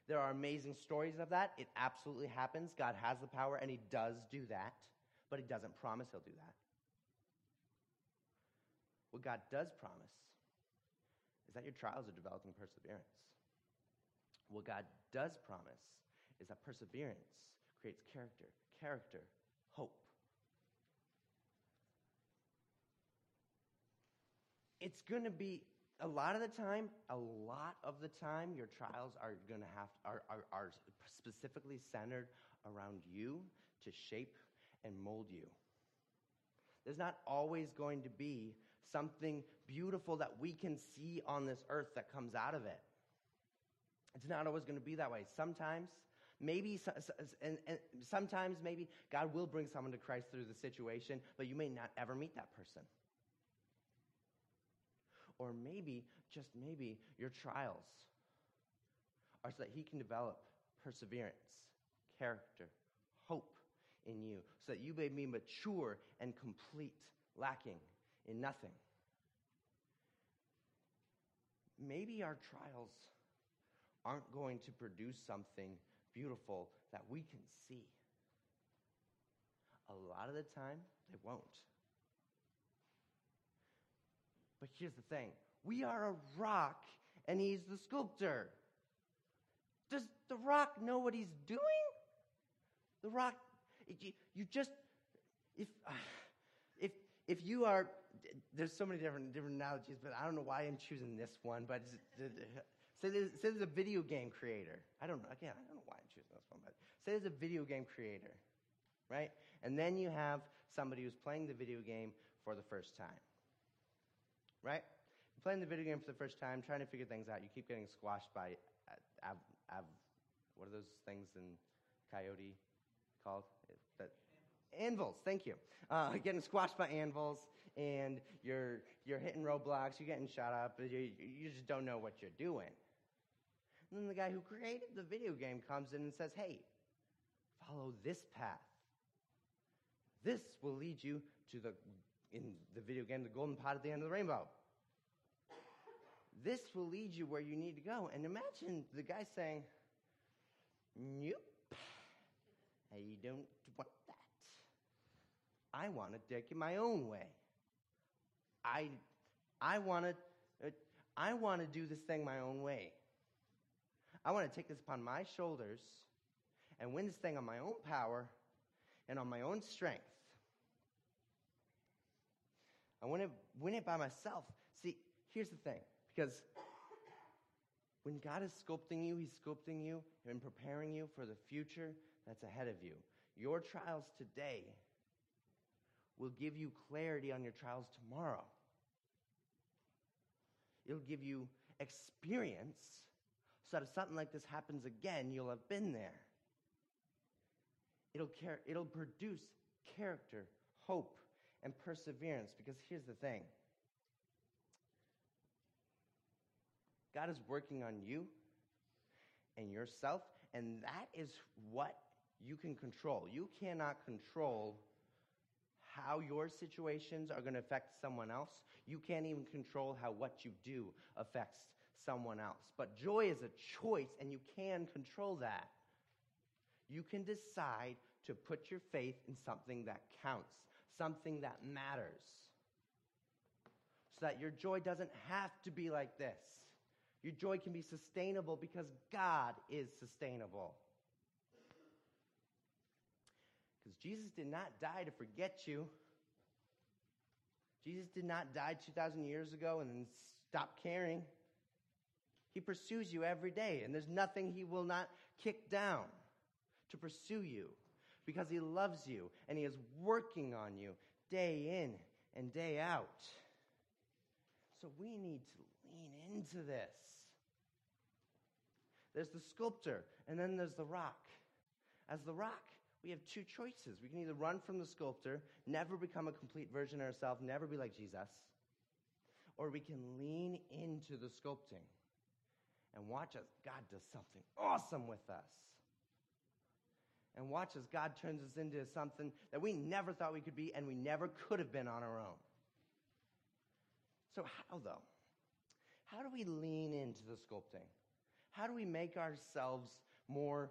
There are amazing stories of that. It absolutely happens. God has the power, and He does do that, but He doesn't promise He'll do that. What God does promise is that your trials are developing perseverance. What God does promise is that perseverance creates character, character, hope. It's going to be a lot of the time, a lot of the time, your trials are going to have are, are, are specifically centered around you to shape and mold you. There's not always going to be something beautiful that we can see on this earth that comes out of it. It's not always going to be that way. Sometimes, maybe, and, and sometimes maybe God will bring someone to Christ through the situation, but you may not ever meet that person. Or maybe, just maybe, your trials are so that He can develop perseverance, character, hope in you, so that you may be mature and complete, lacking in nothing. Maybe our trials aren't going to produce something beautiful that we can see. A lot of the time, they won't. But here's the thing we are a rock, and he's the sculptor. Does the rock know what he's doing? The rock, you, just, if, if, if you are, there's so many different, different analogies, but I don't know why I'm choosing this one, but say there's, say there's a video game creator. I don't know, again, I don't know why I'm choosing this one, but say there's a video game creator, right? And then you have somebody who's playing the video game for the first time right? You're playing the video game for the first time, trying to figure things out. You keep getting squashed by, av, av, what are those things in Coyote called? That, anvils thank you uh, getting squashed by anvils and you're you're hitting roadblocks you're getting shot up you, you just don't know what you're doing and then the guy who created the video game comes in and says hey follow this path this will lead you to the in the video game, the golden pot at the end of the rainbow. This will lead you where you need to go. And imagine the guy saying, Nope, I don't want that. I want to take it my own way. I, I want to, uh, I want to do this thing my own way. I want to take this upon my shoulders and win this thing on my own power and on my own strength. I want to win it by myself. See, here's the thing because when God is sculpting you, He's sculpting you and preparing you for the future that's ahead of you. Your trials today will give you clarity on your trials tomorrow. It'll give you experience so that if something like this happens again, you'll have been there. It'll, care, it'll produce character, hope, and perseverance because here's the thing God is working on you and yourself, and that is what you can control. You cannot control how your situations are going to affect someone else. You can't even control how what you do affects someone else. But joy is a choice, and you can control that. You can decide to put your faith in something that counts, something that matters, so that your joy doesn't have to be like this. Your joy can be sustainable because God is sustainable. Because Jesus did not die to forget you. Jesus did not die 2,000 years ago and then stop caring. He pursues you every day, and there's nothing he will not kick down to pursue you because he loves you and he is working on you day in and day out. So we need to lean into this. There's the sculptor, and then there's the rock. As the rock, we have two choices. We can either run from the sculptor, never become a complete version of ourselves, never be like Jesus, or we can lean into the sculpting and watch as God does something awesome with us. And watch as God turns us into something that we never thought we could be and we never could have been on our own. So, how though? How do we lean into the sculpting? How do we make ourselves more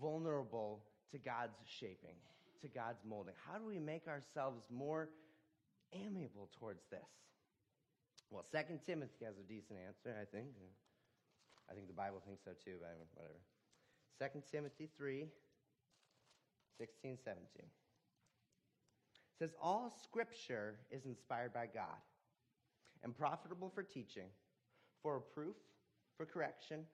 vulnerable to God's shaping, to God's molding? How do we make ourselves more amiable towards this? Well, Second Timothy has a decent answer, I think. I think the Bible thinks so too, but whatever. Second Timothy 3 16, 17. It says, All scripture is inspired by God and profitable for teaching, for reproof, for correction,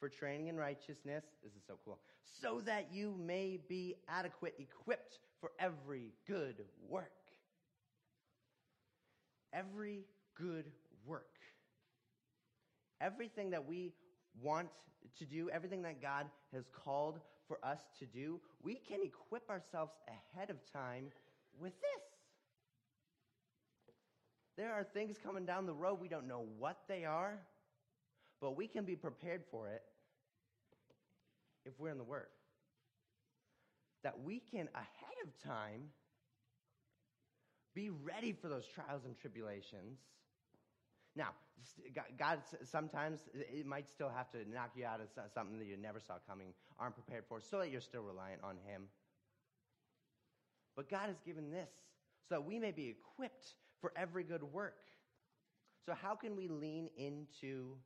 for training in righteousness. This is so cool. So that you may be adequate, equipped for every good work. Every good work. Everything that we want to do, everything that God has called for us to do, we can equip ourselves ahead of time with this. There are things coming down the road, we don't know what they are but we can be prepared for it if we're in the Word. That we can, ahead of time, be ready for those trials and tribulations. Now, God sometimes it might still have to knock you out of something that you never saw coming, aren't prepared for, so that you're still reliant on Him. But God has given this so that we may be equipped for every good work. So, how can we lean into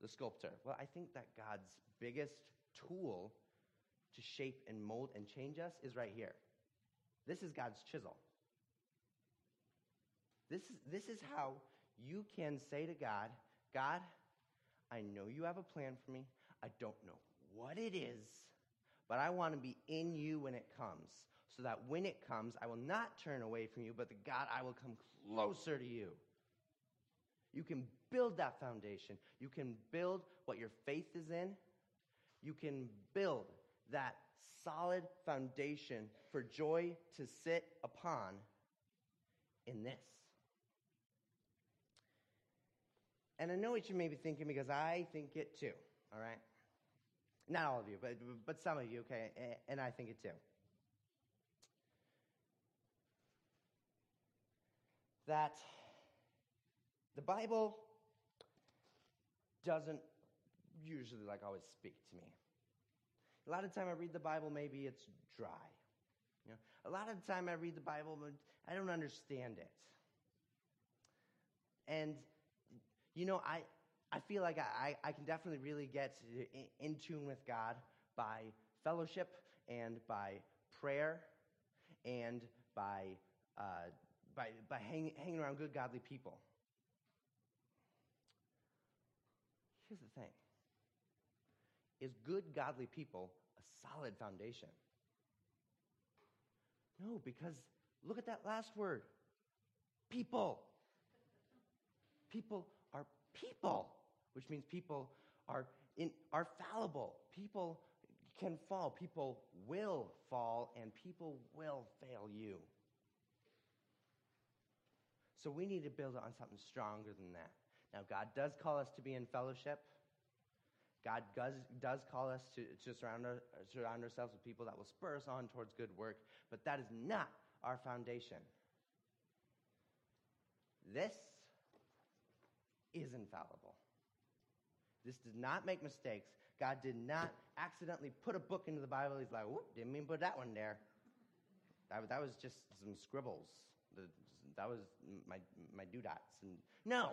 the sculptor? Well, I think that God's biggest tool to shape and mold and change us is right here. This is God's chisel. This is, this is how you can say to God, God, I know you have a plan for me. I don't know what it is, but I want to be in you when it comes, so that when it comes, I will not turn away from you, but the God, I will come closer to you. You can build that foundation. You can build what your faith is in. You can build that solid foundation for joy to sit upon in this. And I know what you may be thinking because I think it too, all right? Not all of you, but, but some of you, okay? And I think it too. That the Bible doesn't usually like always speak to me. A lot of time I read the Bible, maybe it's dry. You know, a lot of time I read the Bible, but I don't understand it. And you know, I I feel like I, I can definitely really get in tune with God by fellowship and by prayer and by uh, by, by hang, hanging around good, godly people. Here's the thing Is good, godly people a solid foundation? No, because look at that last word people. People people, which means people are, in, are fallible. People can fall. People will fall, and people will fail you. So we need to build on something stronger than that. Now, God does call us to be in fellowship. God does, does call us to, to surround, our, surround ourselves with people that will spur us on towards good work, but that is not our foundation. This is infallible. This does not make mistakes. God did not accidentally put a book into the Bible. He's like, whoop, didn't mean put that one there. That, that was just some scribbles. That was my, my doodads. And no,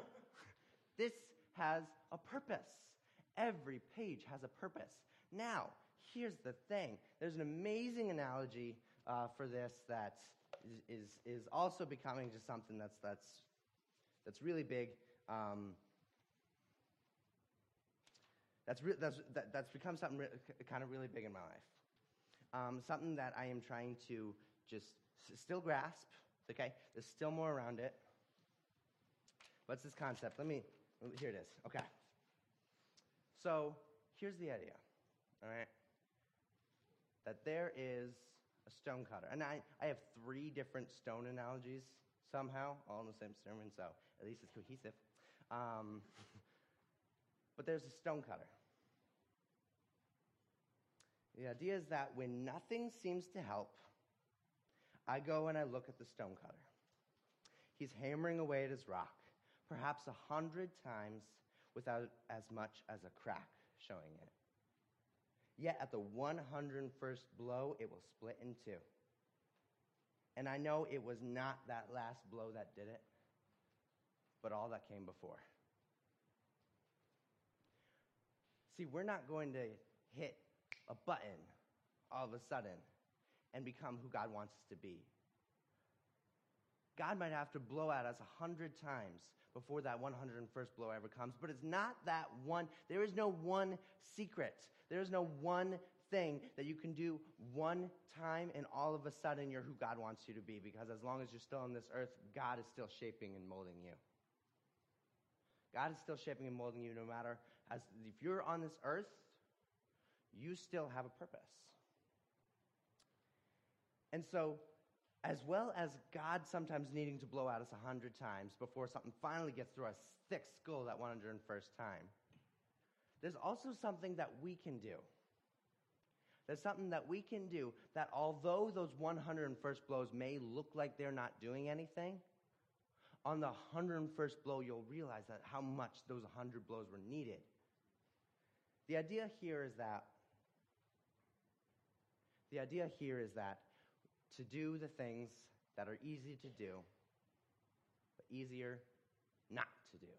this has a purpose. Every page has a purpose. Now, here's the thing there's an amazing analogy uh, for this that is, is, is, also becoming just something that's, that's, that's really big. Um, that's, re- that's, that, that's become something re- kind of really big in my life. Um, something that I am trying to just s- still grasp, okay? There's still more around it. What's this concept? Let me, here it is. Okay. So here's the idea, all right? That there is a stone cutter. And I, I have three different stone analogies somehow, all in the same sermon, so at least it's cohesive. Um, but there's a stone cutter. The idea is that when nothing seems to help, I go and I look at the stone cutter. He's hammering away at his rock, perhaps a hundred times without as much as a crack showing in it. Yet at the 101st blow, it will split in two. And I know it was not that last blow that did it, but all that came before. See, we're not going to hit a button all of a sudden and become who God wants us to be. God might have to blow at us a hundred times before that 101st blow ever comes, but it's not that one. There is no one secret. There is no one thing that you can do one time and all of a sudden you're who God wants you to be because as long as you're still on this earth, God is still shaping and molding you. God is still shaping and molding you no matter as if you're on this earth, you still have a purpose. And so as well as God sometimes needing to blow at us a hundred times before something finally gets through our thick skull that 101st time, there's also something that we can do. There's something that we can do that although those 101st blows may look like they're not doing anything, on the 101st blow, you'll realize that how much those 100 blows were needed. The idea here is that the idea here is that to do the things that are easy to do, but easier not to do.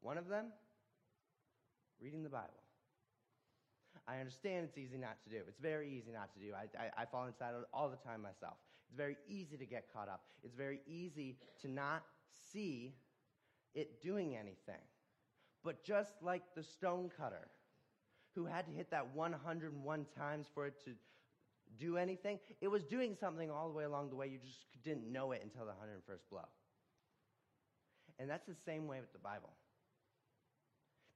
One of them, reading the Bible. I understand it's easy not to do. It's very easy not to do. I, I, I fall inside it all the time myself. It's very easy to get caught up. It's very easy to not see it doing anything. But just like the stone cutter, who had to hit that 101 times for it to do anything. It was doing something all the way along the way. You just didn't know it until the 101st blow. And that's the same way with the Bible.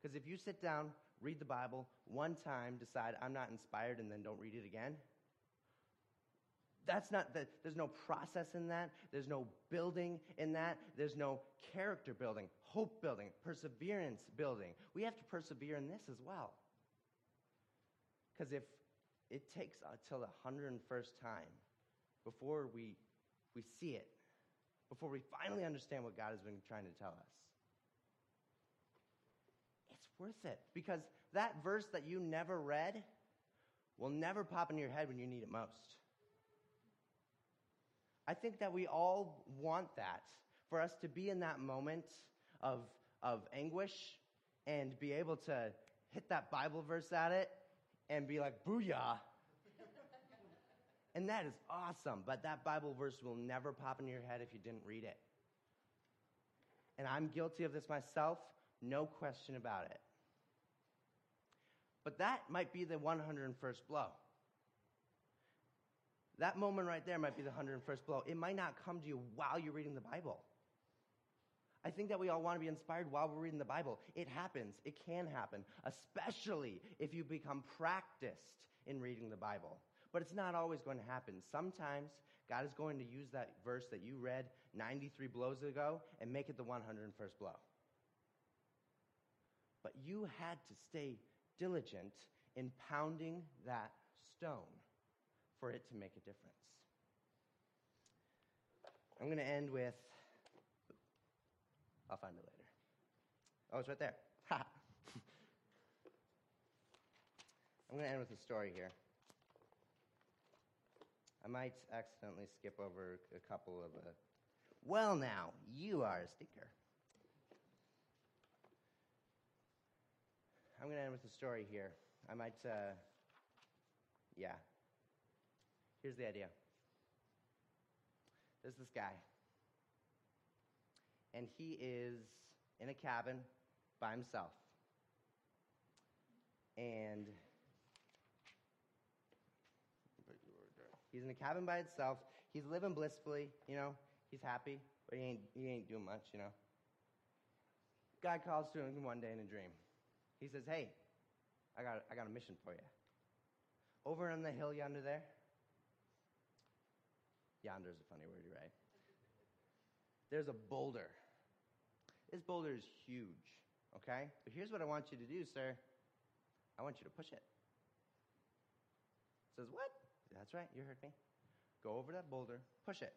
Because if you sit down, read the Bible one time, decide I'm not inspired, and then don't read it again, that's not that there's no process in that there's no building in that there's no character building hope building perseverance building we have to persevere in this as well because if it takes until the 101st time before we, we see it, before we finally understand what God has been trying to tell us. It's worth it because that verse that you never read will never pop in your head when you need it most. I think that we all want that for us to be in that moment of, of anguish and be able to hit that Bible verse at it and be like, booyah. And that is awesome, but that Bible verse will never pop in your head if you didn't read it. And I'm guilty of this myself, no question about it. But that might be the 101st blow. That moment right there might be the 101st blow. It might not come to you while you're reading the Bible. I think that we all want to be inspired while we're reading the Bible. It happens. It can happen, especially if you become practiced in reading the Bible. But it's not always going to happen. Sometimes God is going to use that verse that you read 93 blows ago and make it the 101st blow. But you had to stay diligent in pounding that stone for it to make a difference. I'm going to end with I'll find it later. Oh, it's right there. Ha! I'm going to end with a story here. I might accidentally skip over a couple of. Uh, well, now, you are a stinker. I'm going to end with a story here. I might, uh, yeah. Here's the idea there's this guy and he is in a cabin by himself. And he's in a cabin by himself. He's living blissfully, you know. He's happy, but he ain't, he ain't doing much, you know. God calls to him one day in a dream. He says, Hey, I got, I got a mission for you. Over on the hill yonder there, yonder is a funny word, right? There's a boulder this boulder is huge, okay? But here's what I want you to do, sir. I want you to push it. Says, what? That's right, you heard me. Go over that boulder, push it.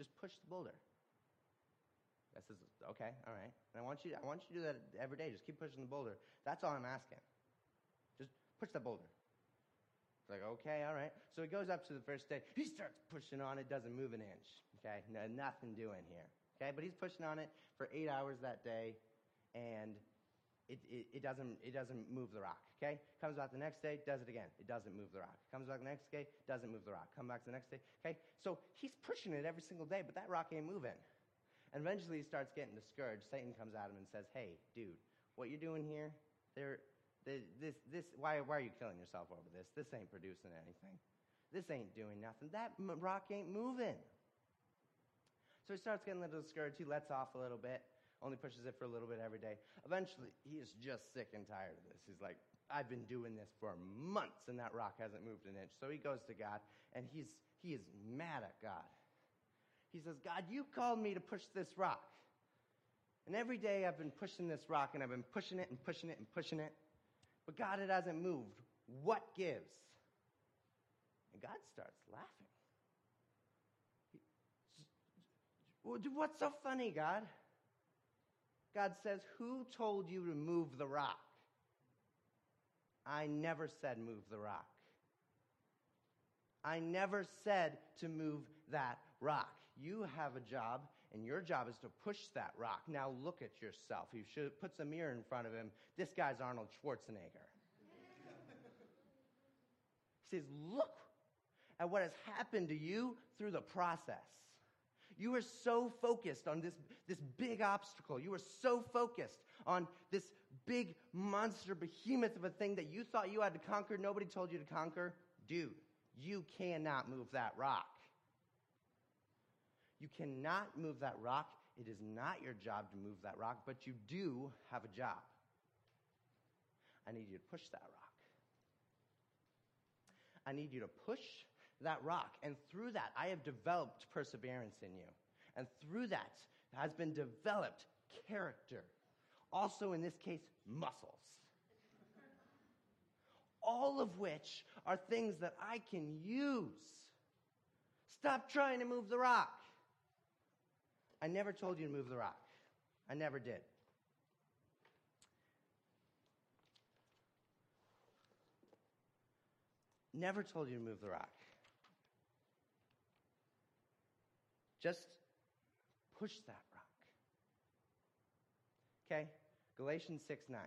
Just push the boulder. I says, okay, all right. And I want you, I want you to do that every day. Just keep pushing the boulder. That's all I'm asking. Just push that boulder. It's like, okay, all right. So he goes up to the first day. He starts pushing on it, doesn't move an inch. Okay, no, nothing doing here. Okay, but he's pushing on it for eight hours that day, and it, it, it, doesn't, it doesn't move the rock. Okay, comes back the next day, does it again. It doesn't move the rock. Comes back the next day, doesn't move the rock. Come back the next day. Okay, so he's pushing it every single day, but that rock ain't moving. And eventually he starts getting discouraged. Satan comes at him and says, "Hey, dude, what you're doing here? There, this, this. Why, why are you killing yourself over this? This ain't producing anything. This ain't doing nothing. That rock ain't moving." So he starts getting a little discouraged. He lets off a little bit, only pushes it for a little bit every day. Eventually, he is just sick and tired of this. He's like, I've been doing this for months and that rock hasn't moved an inch. So he goes to God and he's, he is mad at God. He says, God, you called me to push this rock. And every day I've been pushing this rock and I've been pushing it and pushing it and pushing it. But God, it hasn't moved. What gives? And God starts laughing. What's so funny, God? God says, Who told you to move the rock? I never said move the rock. I never said to move that rock. You have a job, and your job is to push that rock. Now look at yourself. He should puts a mirror in front of him. This guy's Arnold Schwarzenegger. he says, Look at what has happened to you through the process. You were so focused on this, this big obstacle. You were so focused on this big monster behemoth of a thing that you thought you had to conquer. Nobody told you to conquer. Dude, you cannot move that rock. You cannot move that rock. It is not your job to move that rock, but you do have a job. I need you to push that rock. I need you to push that rock. And through that, I have developed perseverance in you. And through that has been developed character. Also, in this case, muscles. All of which are things that I can use. Stop trying to move the rock. I never told you to move the rock. I never did. Never told you to move the rock. Just push that rock. Okay? Galatians 6 9.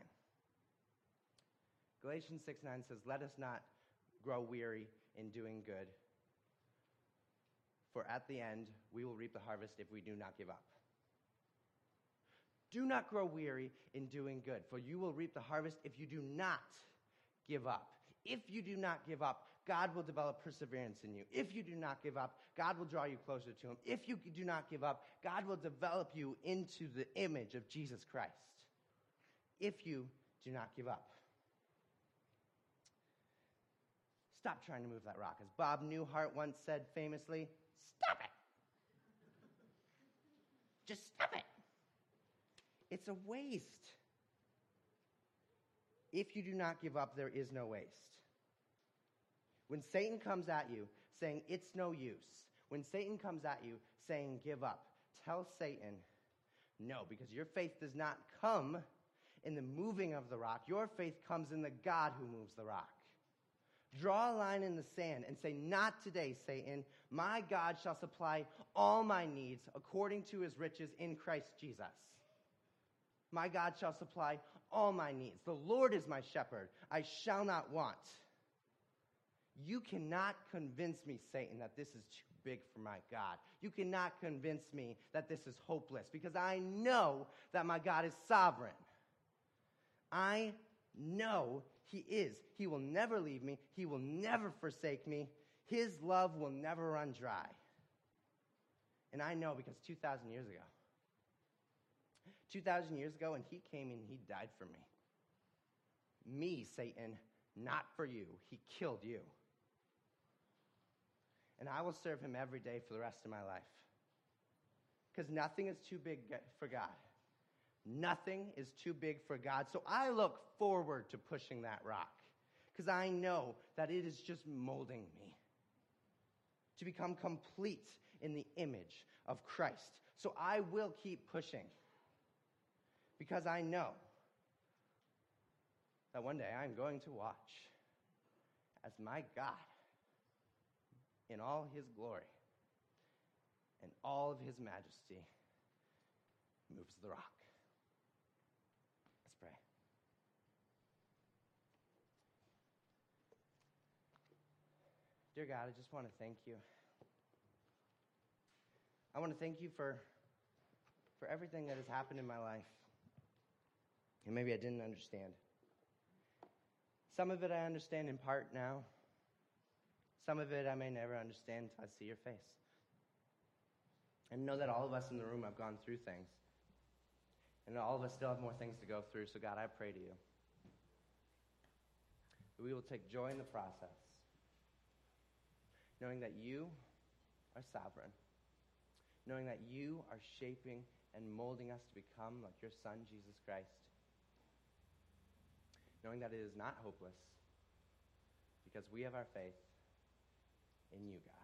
Galatians 6 9 says, Let us not grow weary in doing good, for at the end we will reap the harvest if we do not give up. Do not grow weary in doing good, for you will reap the harvest if you do not give up. If you do not give up, God will develop perseverance in you. If you do not give up, God will draw you closer to Him. If you do not give up, God will develop you into the image of Jesus Christ. If you do not give up. Stop trying to move that rock. As Bob Newhart once said famously, stop it. Just stop it. It's a waste. If you do not give up, there is no waste. When Satan comes at you saying, it's no use, when Satan comes at you saying, give up, tell Satan, no, because your faith does not come in the moving of the rock. Your faith comes in the God who moves the rock. Draw a line in the sand and say, Not today, Satan. My God shall supply all my needs according to his riches in Christ Jesus. My God shall supply all my needs. The Lord is my shepherd. I shall not want. You cannot convince me, Satan, that this is too big for my God. You cannot convince me that this is hopeless because I know that my God is sovereign. I know He is. He will never leave me, He will never forsake me. His love will never run dry. And I know because 2,000 years ago, 2,000 years ago, and He came and He died for me. Me, Satan, not for you. He killed you. And I will serve Him every day for the rest of my life. Because nothing is too big for God. Nothing is too big for God. So I look forward to pushing that rock because I know that it is just molding me to become complete in the image of Christ. So I will keep pushing because I know that one day I'm going to watch as my God, in all his glory and all of his majesty, moves the rock. Let's pray. Dear God, I just want to thank you. I want to thank you for, for everything that has happened in my life. And maybe I didn't understand. Some of it I understand in part now. Some of it I may never understand until I see your face. And know that all of us in the room have gone through things. And all of us still have more things to go through. So, God, I pray to you that we will take joy in the process, knowing that you are sovereign, knowing that you are shaping and molding us to become like your Son, Jesus Christ, knowing that it is not hopeless because we have our faith in you, God.